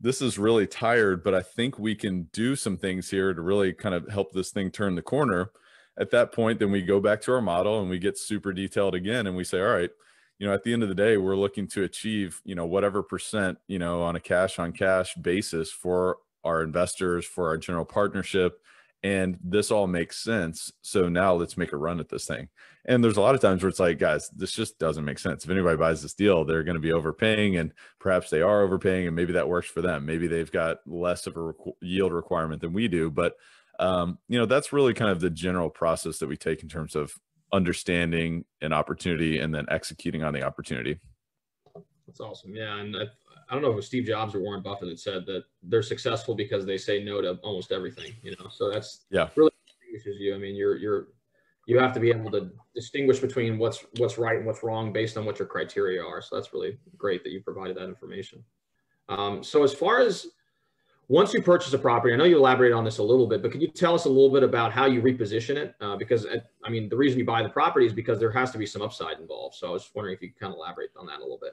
this is really tired but i think we can do some things here to really kind of help this thing turn the corner at that point then we go back to our model and we get super detailed again and we say all right you know at the end of the day we're looking to achieve you know whatever percent you know on a cash on cash basis for our investors for our general partnership and this all makes sense. So now let's make a run at this thing. And there's a lot of times where it's like guys this just doesn't make sense. If anybody buys this deal they're going to be overpaying and perhaps they are overpaying and maybe that works for them. Maybe they've got less of a yield requirement than we do. But um, you know that's really kind of the general process that we take in terms of understanding an opportunity and then executing on the opportunity. That's awesome. Yeah and I, I don't know if it was Steve Jobs or Warren Buffett that said that they're successful because they say no to almost everything. You know, so that's yeah really distinguishes you. I mean, you're you're you have to be able to distinguish between what's what's right and what's wrong based on what your criteria are. So that's really great that you provided that information. Um, so as far as once you purchase a property, I know you elaborated on this a little bit, but could you tell us a little bit about how you reposition it? Uh, because I mean, the reason you buy the property is because there has to be some upside involved. So I was wondering if you could kind of elaborate on that a little bit.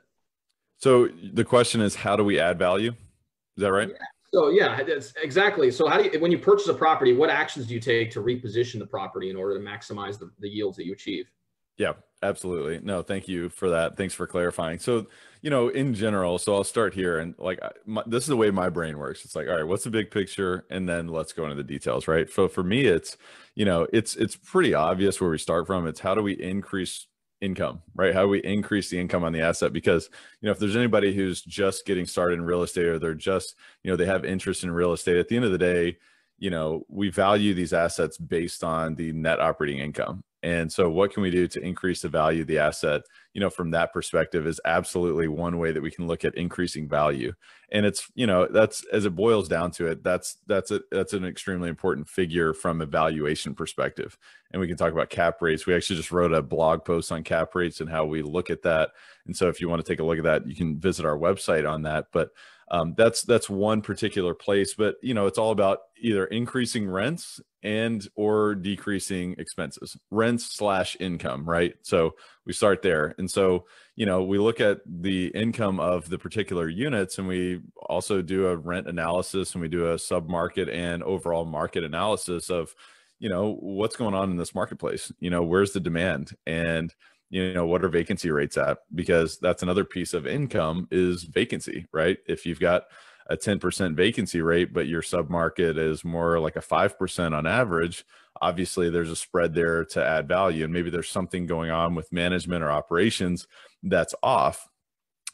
So the question is, how do we add value? Is that right? Yeah. So yeah, that's exactly. So how do you, when you purchase a property, what actions do you take to reposition the property in order to maximize the, the yields that you achieve? Yeah, absolutely. No, thank you for that. Thanks for clarifying. So, you know, in general, so I'll start here and like my, this is the way my brain works. It's like, all right, what's the big picture, and then let's go into the details, right? So for me, it's you know, it's it's pretty obvious where we start from. It's how do we increase income, right? How we increase the income on the asset? Because, you know, if there's anybody who's just getting started in real estate or they're just, you know, they have interest in real estate, at the end of the day, you know, we value these assets based on the net operating income. And so, what can we do to increase the value of the asset? You know, from that perspective, is absolutely one way that we can look at increasing value. And it's, you know, that's as it boils down to it, that's that's a that's an extremely important figure from a valuation perspective. And we can talk about cap rates. We actually just wrote a blog post on cap rates and how we look at that. And so, if you want to take a look at that, you can visit our website on that. But um, that's that's one particular place but you know it's all about either increasing rents and or decreasing expenses rents slash income right? So we start there. And so you know we look at the income of the particular units and we also do a rent analysis and we do a sub market and overall market analysis of you know what's going on in this marketplace? You know where's the demand? And you know what are vacancy rates at? Because that's another piece of income is vacancy right? If you've got a 10% vacancy rate but your submarket is more like a 5% on average obviously there's a spread there to add value and maybe there's something going on with management or operations that's off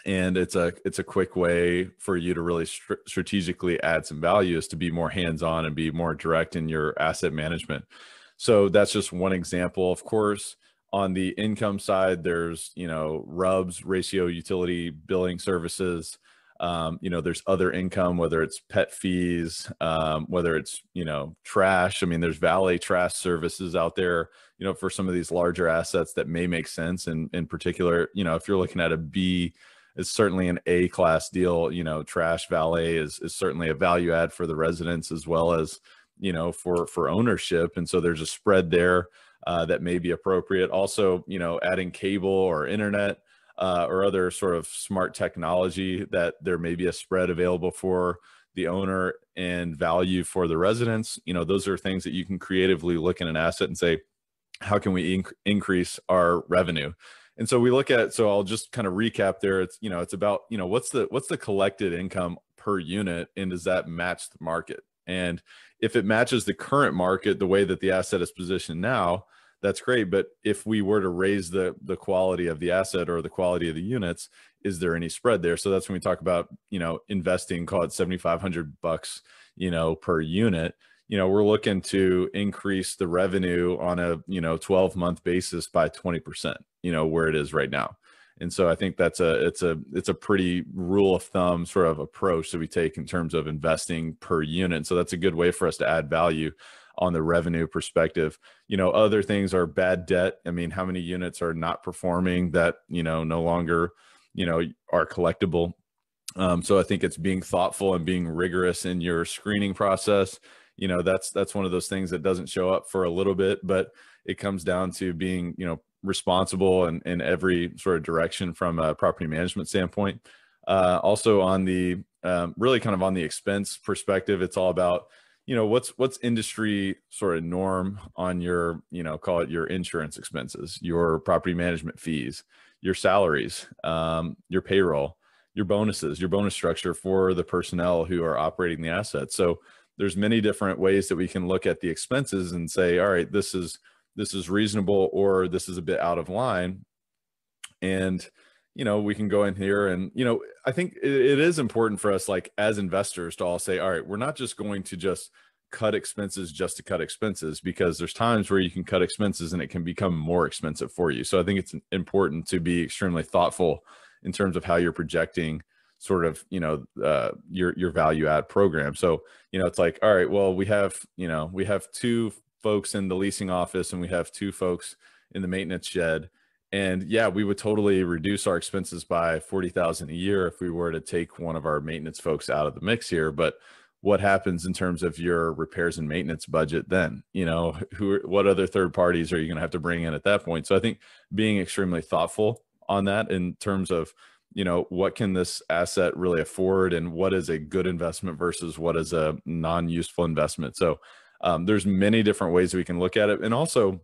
and it's a it's a quick way for you to really str- strategically add some value is to be more hands on and be more direct in your asset management. So that's just one example of course on the income side there's you know rubs ratio utility billing services um, you know there's other income whether it's pet fees um, whether it's you know trash. I mean there's valet trash services out there you know for some of these larger assets that may make sense. And in particular you know if you're looking at a b it's certainly an a class deal. You know trash valet is, is certainly a value add for the residents as well as you know for for ownership. And so there's a spread there uh, that may be appropriate. Also, you know, adding cable or internet uh, or other sort of smart technology that there may be a spread available for the owner and value for the residents. You know, those are things that you can creatively look in an asset and say, how can we inc- increase our revenue? And so we look at. So I'll just kind of recap there. It's you know, it's about you know what's the what's the collected income per unit, and does that match the market? And if it matches the current market, the way that the asset is positioned now, that's great. But if we were to raise the the quality of the asset or the quality of the units, is there any spread there? So that's when we talk about you know investing, call it seventy five hundred bucks, you know, per unit. You know, we're looking to increase the revenue on a you know twelve month basis by twenty percent. You know where it is right now and so i think that's a it's a it's a pretty rule of thumb sort of approach that we take in terms of investing per unit. So that's a good way for us to add value on the revenue perspective. You know other things are bad debt. I mean how many units are not performing that you know no longer you know are collectible? Um, so i think it's being thoughtful and being rigorous in your screening process. You know that's that's one of those things that doesn't show up for a little bit but it comes down to being you know responsible in, in every sort of direction from a property management standpoint. Uh, also on the um, really kind of on the expense perspective it's all about you know what's what's industry sort of norm on your you know call it your insurance expenses your property management fees your salaries um, your payroll your bonuses your bonus structure for the personnel who are operating the assets. So there's many different ways that we can look at the expenses and say all right this is this is reasonable or this is a bit out of line. And you know we can go in here and you know i think it, it is important for us like as investors to all say all right we're not just going to just cut expenses just to cut expenses because there's times where you can cut expenses and it can become more expensive for you. So i think it's important to be extremely thoughtful in terms of how you're projecting sort of you know uh, your your value add program. So you know it's like all right well we have you know we have two folks in the leasing office and we have two folks in the maintenance shed. And yeah we would totally reduce our expenses by 40,000 a year if we were to take one of our maintenance folks out of the mix here. But what happens in terms of your repairs and maintenance budget then? You know who what other third parties are you going to have to bring in at that point? So i think being extremely thoughtful on that in terms of you know what can this asset really afford and what is a good investment versus what is a non-useful investment? So um, there's many different ways we can look at it. And also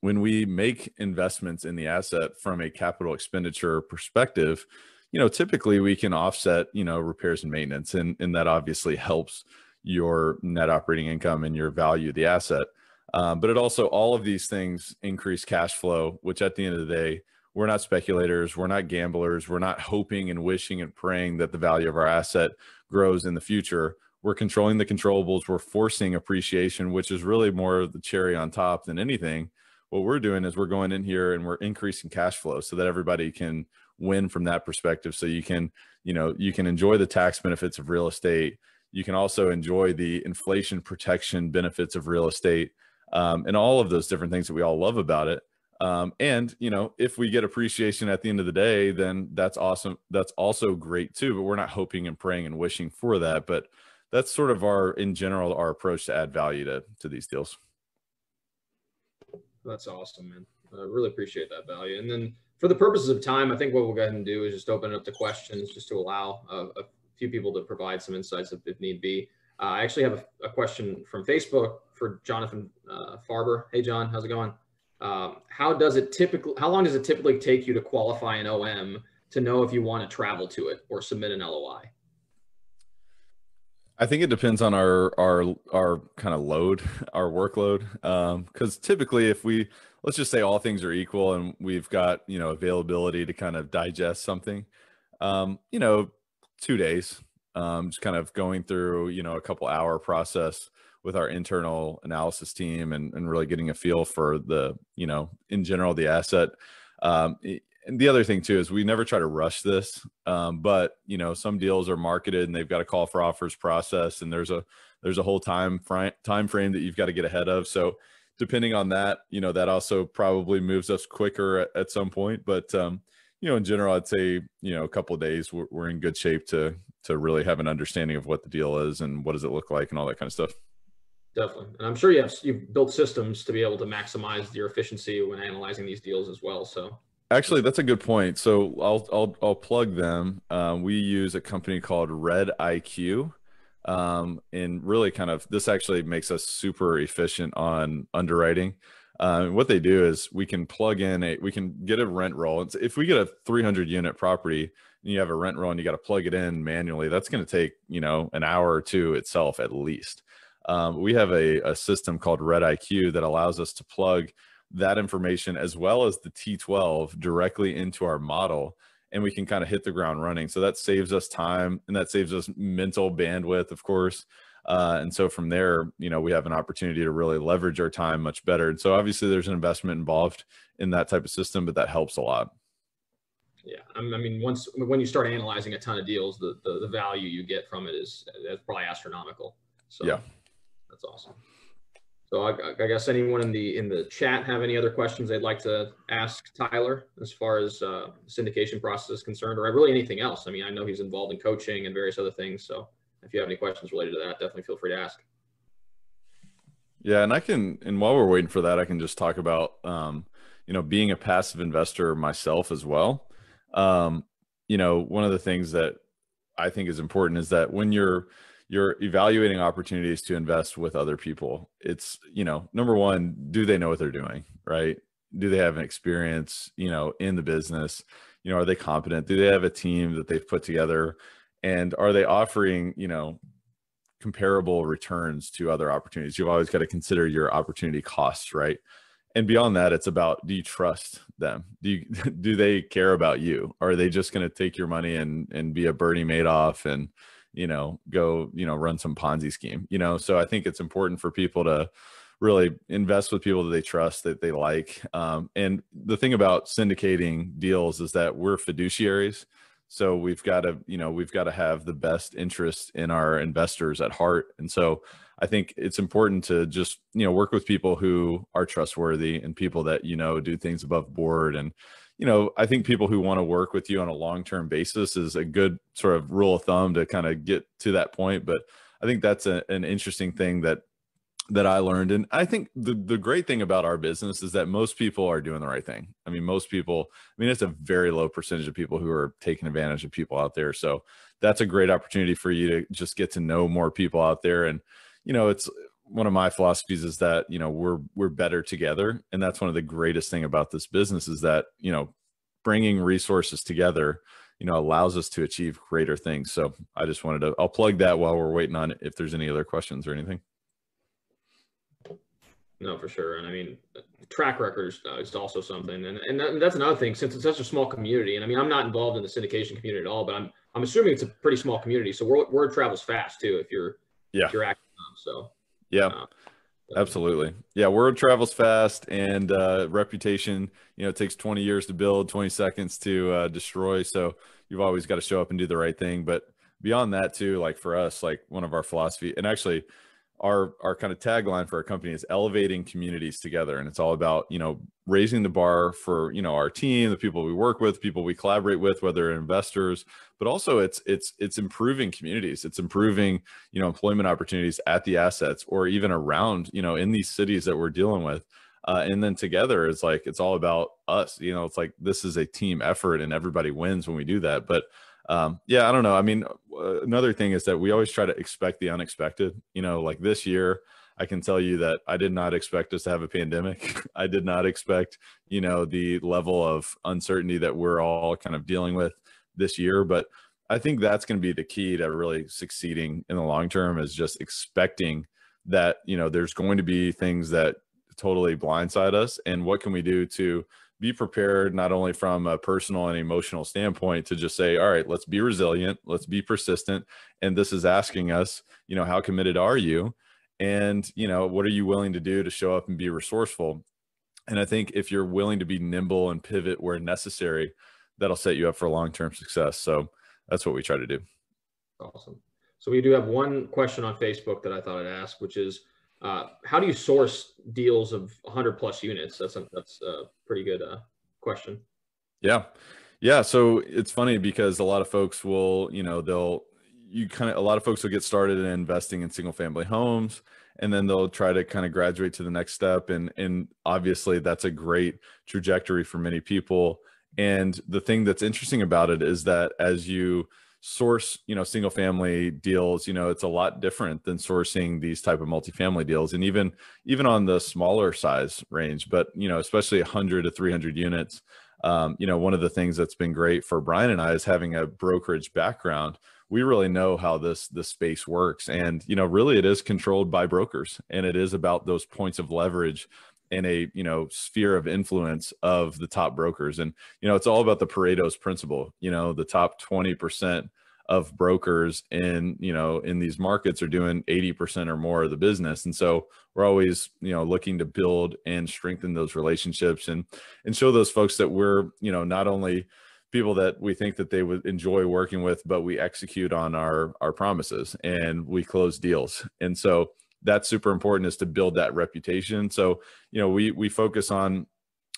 when we make investments in the asset from a capital expenditure perspective you know typically we can offset you know repairs and maintenance and and that obviously helps your net operating income and your value of the asset. Um, but it also all of these things increase cash flow which at the end of the day we're not speculators we're not gamblers we're not hoping and wishing and praying that the value of our asset grows in the future we're controlling the controllables we're forcing appreciation which is really more the cherry on top than anything. What we're doing is we're going in here and we're increasing cash flow so that everybody can win from that perspective. So you can you know you can enjoy the tax benefits of real estate. You can also enjoy the inflation protection benefits of real estate um, and all of those different things that we all love about it. Um, and you know if we get appreciation at the end of the day then that's awesome. That's also great too but we're not hoping and praying and wishing for that. But that's sort of our in general our approach to add value to to these deals. That's awesome man. I really appreciate that value. And then for the purposes of time i think what we'll go ahead and do is just open it up to questions just to allow a, a few people to provide some insights if, if need be. Uh, i actually have a, a, question from facebook for jonathan uh, farber. Hey john how's it going? Um, how does it typically how long does it typically take you to qualify an om to know if you want to travel to it or submit an loi I think it depends on our our our kind of load, <laughs> our workload. Because um, typically, if we let's just say all things are equal and we've got you know availability to kind of digest something, um, you know, two days, um, just kind of going through you know a couple hour process with our internal analysis team and, and really getting a feel for the you know in general the asset. Um, and the other thing too is we never try to rush this um, but you know some deals are marketed and they've got a call for offers process and there's a there's a whole time frame time frame that you've got to get ahead of. So depending on that you know that also probably moves us quicker at, at some point but um, you know in general i'd say you know a couple days we're, we're in good shape to to really have an understanding of what the deal is and what does it look like and all that kind of stuff. Definitely. And i'm sure you have you've built systems to be able to maximize your efficiency when analyzing these deals as well. So Actually, that's a good point. So I'll I'll I'll plug them. Um, we use a company called Red IQ, um, and really kind of this actually makes us super efficient on underwriting. Uh, what they do is we can plug in a we can get a rent roll. It's, if we get a 300 unit property and you have a rent roll and you got to plug it in manually, that's going to take you know an hour or two itself at least. Um, we have a, a system called Red IQ that allows us to plug that information as well as the T12 directly into our model and we can kind of hit the ground running. So that saves us time and that saves us mental bandwidth, of course. Uh, and so from there, you know, we have an opportunity to really leverage our time much better. And so obviously there's an investment involved in that type of system, but that helps a lot. Yeah, I mean, once when you start analyzing a ton of deals, the the, the value you get from it is, is probably astronomical. So yeah, that's awesome. So I, I, guess anyone in the in the chat have any other questions they'd like to ask Tyler as far as uh, syndication process is concerned, or really anything else. I mean, I know he's involved in coaching and various other things. So if you have any questions related to that, definitely feel free to ask. Yeah, and I can, and while we're waiting for that, I can just talk about, um, you know, being a passive investor myself as well. Um, you know, one of the things that I think is important is that when you're you're evaluating opportunities to invest with other people, it's you know, number one, do they know what they're doing, right? Do they have an experience, you know, in the business? You know, are they competent? Do they have a team that they've put together? And are they offering, you know, comparable returns to other opportunities. You've always got to consider your opportunity costs, right? And beyond that, it's about do you trust them? Do you <laughs> do they care about you? Are they just going to take your money and and be a Bernie Madoff and you know go you know run some Ponzi scheme? You know, so I think it's important for people to really invest with people that they trust that they like. Um, and the thing about syndicating deals is that we're fiduciaries so we've got to you know we've got to have the best interest in our investors at heart and so i think it's important to just you know work with people who are trustworthy and people that you know do things above board and you know i think people who want to work with you on a long-term basis is a good sort of rule of thumb to kind of get to that point but i think that's a, an interesting thing that that I learned. And I think the, the great thing about our business is that most people are doing the right thing. I mean, most people, I mean, it's a very low percentage of people who are taking advantage of people out there. So that's a great opportunity for you to just get to know more people out there. And, you know, it's one of my philosophies is that, you know, we're, we're better together. And that's one of the greatest thing about this business is that, you know, bringing resources together, you know, allows us to achieve greater things. So I just wanted to, I'll plug that while we're waiting on it, if there's any other questions or anything. No, for sure. And I mean, track records uh, is also something, and and, that, and that's another thing. Since it's such a small community, and I mean, I'm not involved in the syndication community at all, but I'm I'm assuming it's a pretty small community. So word, word travels fast too if you're yeah if you're active. So yeah. Uh, Absolutely. Yeah. Word travels fast and uh, reputation, you know, it takes 20 years to build, 20 seconds to uh, destroy. So you've always got to show up and do the right thing. But beyond that, too, like for us, like one of our philosophy, and actually, our our kind of tagline for our company is elevating communities together. And it's all about you know raising the bar for you know our team the people we work with people we collaborate with whether investors but also it's it's it's improving communities. It's improving you know employment opportunities at the assets or even around you know in these cities that we're dealing with. Uh, and then together it's like it's all about us. You know it's like this is a team effort and everybody wins when we do that. But um, yeah, I don't know. I mean, uh, another thing is that we always try to expect the unexpected. You know, like this year, I can tell you that I did not expect us to have a pandemic. <laughs> I did not expect, you know, the level of uncertainty that we're all kind of dealing with this year. But I think that's going to be the key to really succeeding in the long term is just expecting that, you know, there's going to be things that totally blindside us. And what can we do to be prepared not only from a personal and emotional standpoint to just say all right let's be resilient let's be persistent and this is asking us you know how committed are you? And you know what are you willing to do to show up and be resourceful? And i think if you're willing to be nimble and pivot where necessary that'll set you up for long-term success. So that's what we try to do. Awesome. So we do have one question on facebook that i thought i'd ask which is uh, how do you source deals of 100 plus units? That's a, that's a pretty good uh, question. Yeah, yeah. So it's funny because a lot of folks will, you know, they'll you kind of a lot of folks will get started in investing in single family homes and then they'll try to kind of graduate to the next step and and obviously that's a great trajectory for many people and the thing that's interesting about it is that as you source you know single family deals you know it's a lot different than sourcing these type of multifamily deals and even even on the smaller size range but you know especially 100 to 300 units. Um, you know one of the things that's been great for brian and i is having a brokerage background. We really know how this this space works and you know really it is controlled by brokers and it is about those points of leverage in a you know sphere of influence of the top brokers. And you know it's all about the pareto's principle you know the top 20% of brokers in you know in these markets are doing 80% or more of the business. And so we're always you know looking to build and strengthen those relationships and and show those folks that we're you know not only people that we think that they would enjoy working with but we execute on our our promises and we close deals. And so that's super important is to build that reputation. So, you know, we we focus on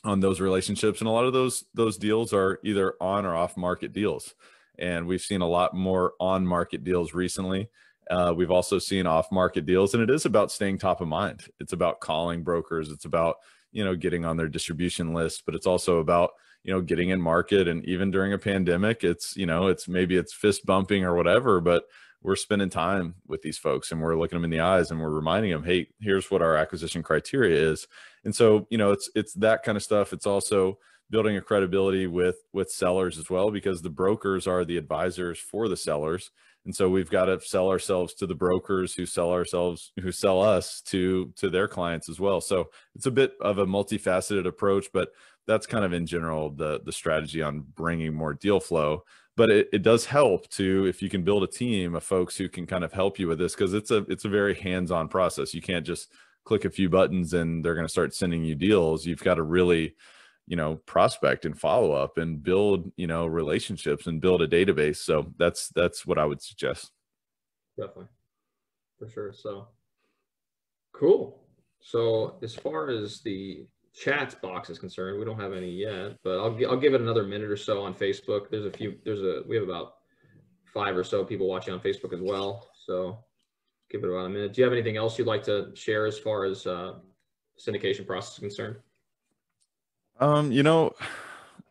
on those relationships and a lot of those those deals are either on or off market deals. And we've seen a lot more on market deals recently Uh, we've also seen off market deals, and it is about staying top of mind. It's about calling brokers. It's about you know getting on their distribution list, but it's also about you know getting in market. And even during a pandemic, it's you know it's maybe it's fist bumping or whatever, but we're spending time with these folks and we're looking them in the eyes and we're reminding them, hey, here's what our acquisition criteria is. And so you know it's it's that kind of stuff. It's also building a credibility with with sellers as well because the brokers are the advisors for the sellers and so we've got to sell ourselves to the brokers who sell ourselves who sell us to to their clients as well so it's a bit of a multifaceted approach but that's kind of in general the the strategy on bringing more deal flow but it, it does help to if you can build a team of folks who can kind of help you with this because it's a it's a very hands-on process. You can't just click a few buttons and they're going to start sending you deals. You've got to really you know prospect and follow up and build you know relationships and build a database. So that's that's what i would suggest. Definitely. For sure. So cool. So as far as the chat box is concerned we don't have any yet but i'll, I'll give it another minute or so on facebook there's a few there's a we have about five or so people watching on facebook as well so give it about a minute do you have anything else you'd like to share as far as uh syndication process is concerned um, you know,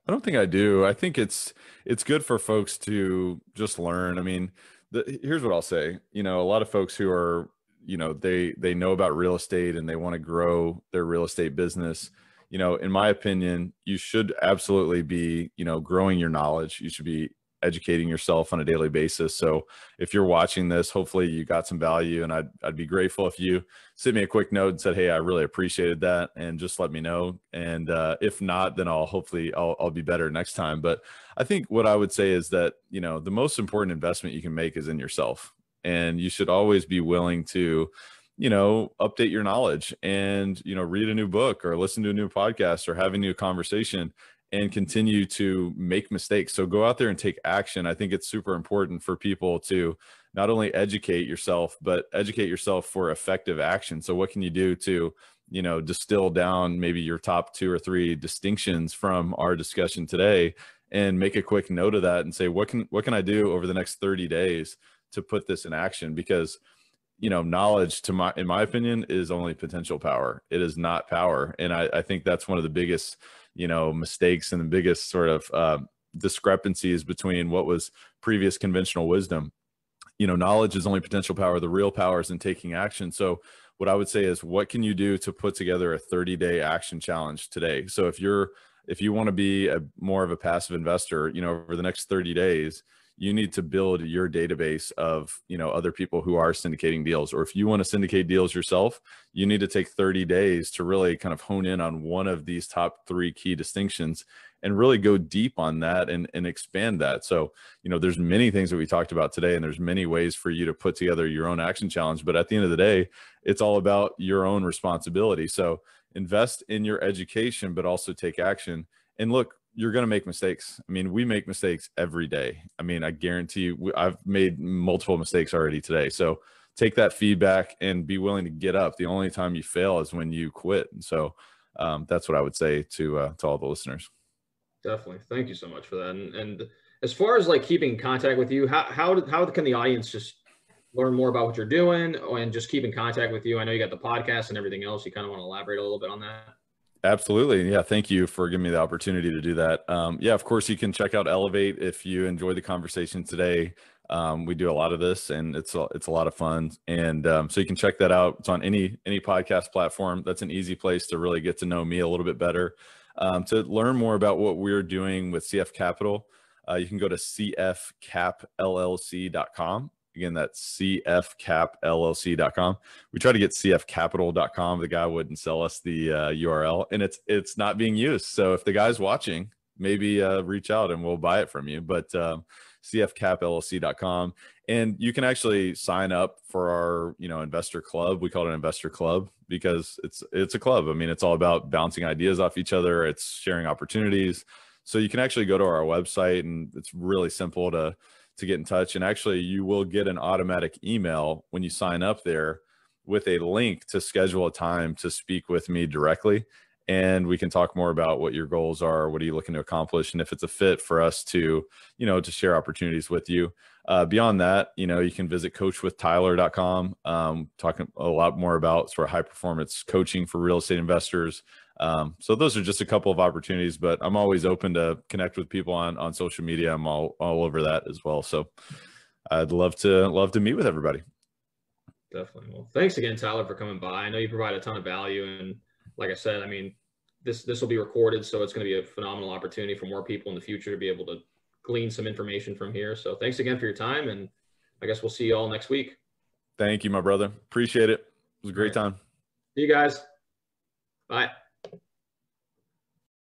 I don't think I do. I think it's it's good for folks to just learn. I mean, the, here's what I'll say. You know, a lot of folks who are, you know, they they know about real estate and they want to grow their real estate business. You know, in my opinion, you should absolutely be, you know, growing your knowledge. You should be educating yourself on a daily basis. So if you're watching this, hopefully you got some value and I'd, I'd be grateful if you sent me a quick note and said, Hey, I really appreciated that. And just let me know. And uh, if not, then I'll hopefully I'll, I'll be better next time. But I think what I would say is that, you know, the most important investment you can make is in yourself. And you should always be willing to, you know, update your knowledge and, you know, read a new book or listen to a new podcast or have a new conversation and continue to make mistakes. So go out there and take action. I think it's super important for people to not only educate yourself, but educate yourself for effective action. So what can you do to, you know, distill down maybe your top two or three distinctions from our discussion today and make a quick note of that and say, what can, what can I do over the next 30 days to put this in action? Because you know knowledge to my in my opinion is only potential power. It is not power. And i, I think that's one of the biggest you know mistakes and the biggest sort of uh, discrepancies between what was previous conventional wisdom. You know knowledge is only potential power. The real power is in taking action. So what i would say is what can you do to put together a 30 day action challenge today? So if you're if you want to be a more of a passive investor you know over the next 30 days you need to build your database of you know other people who are syndicating deals or if you want to syndicate deals yourself you need to take 30 days to really kind of hone in on one of these top three key distinctions and really go deep on that and, and expand that. So you know there's many things that we talked about today and there's many ways for you to put together your own action challenge but at the end of the day it's all about your own responsibility. So invest in your education but also take action. And look you're going to make mistakes. I mean, we make mistakes every day. I mean, I guarantee you, I've made multiple mistakes already today. So take that feedback and be willing to get up. The only time you fail is when you quit. And so um, that's what I would say to uh, to all the listeners. Definitely, thank you so much for that. And, and as far as like keeping contact with you, how how how can the audience just learn more about what you're doing and just keep in contact with you? I know you got the podcast and everything else. You kind of want to elaborate a little bit on that. Absolutely. Yeah. Thank you for giving me the opportunity to do that. Um, yeah, of course, you can check out Elevate if you enjoy the conversation today. Um, we do a lot of this and it's a, it's a lot of fun. And um, so you can check that out. It's on any, any podcast platform. That's an easy place to really get to know me a little bit better. Um, to learn more about what we're doing with CF Capital, uh, you can go to cfcapllc.com Again, that's cfcapllc.com. We try to get cfcapital.com. The guy wouldn't sell us the uh, URL, and it's it's not being used. So if the guy's watching, maybe uh, reach out and we'll buy it from you. But um, cfcapllc.com, and you can actually sign up for our you know investor club. We call it an investor club because it's it's a club. I mean, it's all about bouncing ideas off each other. It's sharing opportunities. So you can actually go to our website, and it's really simple to to get in touch. And actually, you will get an automatic email when you sign up there with a link to schedule a time to speak with me directly. And we can talk more about what your goals are. What are you looking to accomplish? And if it's a fit for us to, you know, to share opportunities with you. uh, beyond that, you know, you can visit coachwithtyler.com, um, talking a lot more about sort of high performance coaching for real estate investors. Um, so those are just a couple of opportunities, but I'm always open to connect with people on, on social media. I'm all, all over that as well. So I'd love to, love to meet with everybody. Definitely. Well, thanks again, Tyler, for coming by. I know you provide a ton of value. And like I said, I mean, this, this will be recorded, so it's going to be a phenomenal opportunity for more people in the future to be able to glean some information from here. So thanks again for your time. And I guess we'll see you all next week. Thank you, my brother. Appreciate it. It was a great right. time. See you guys. Bye.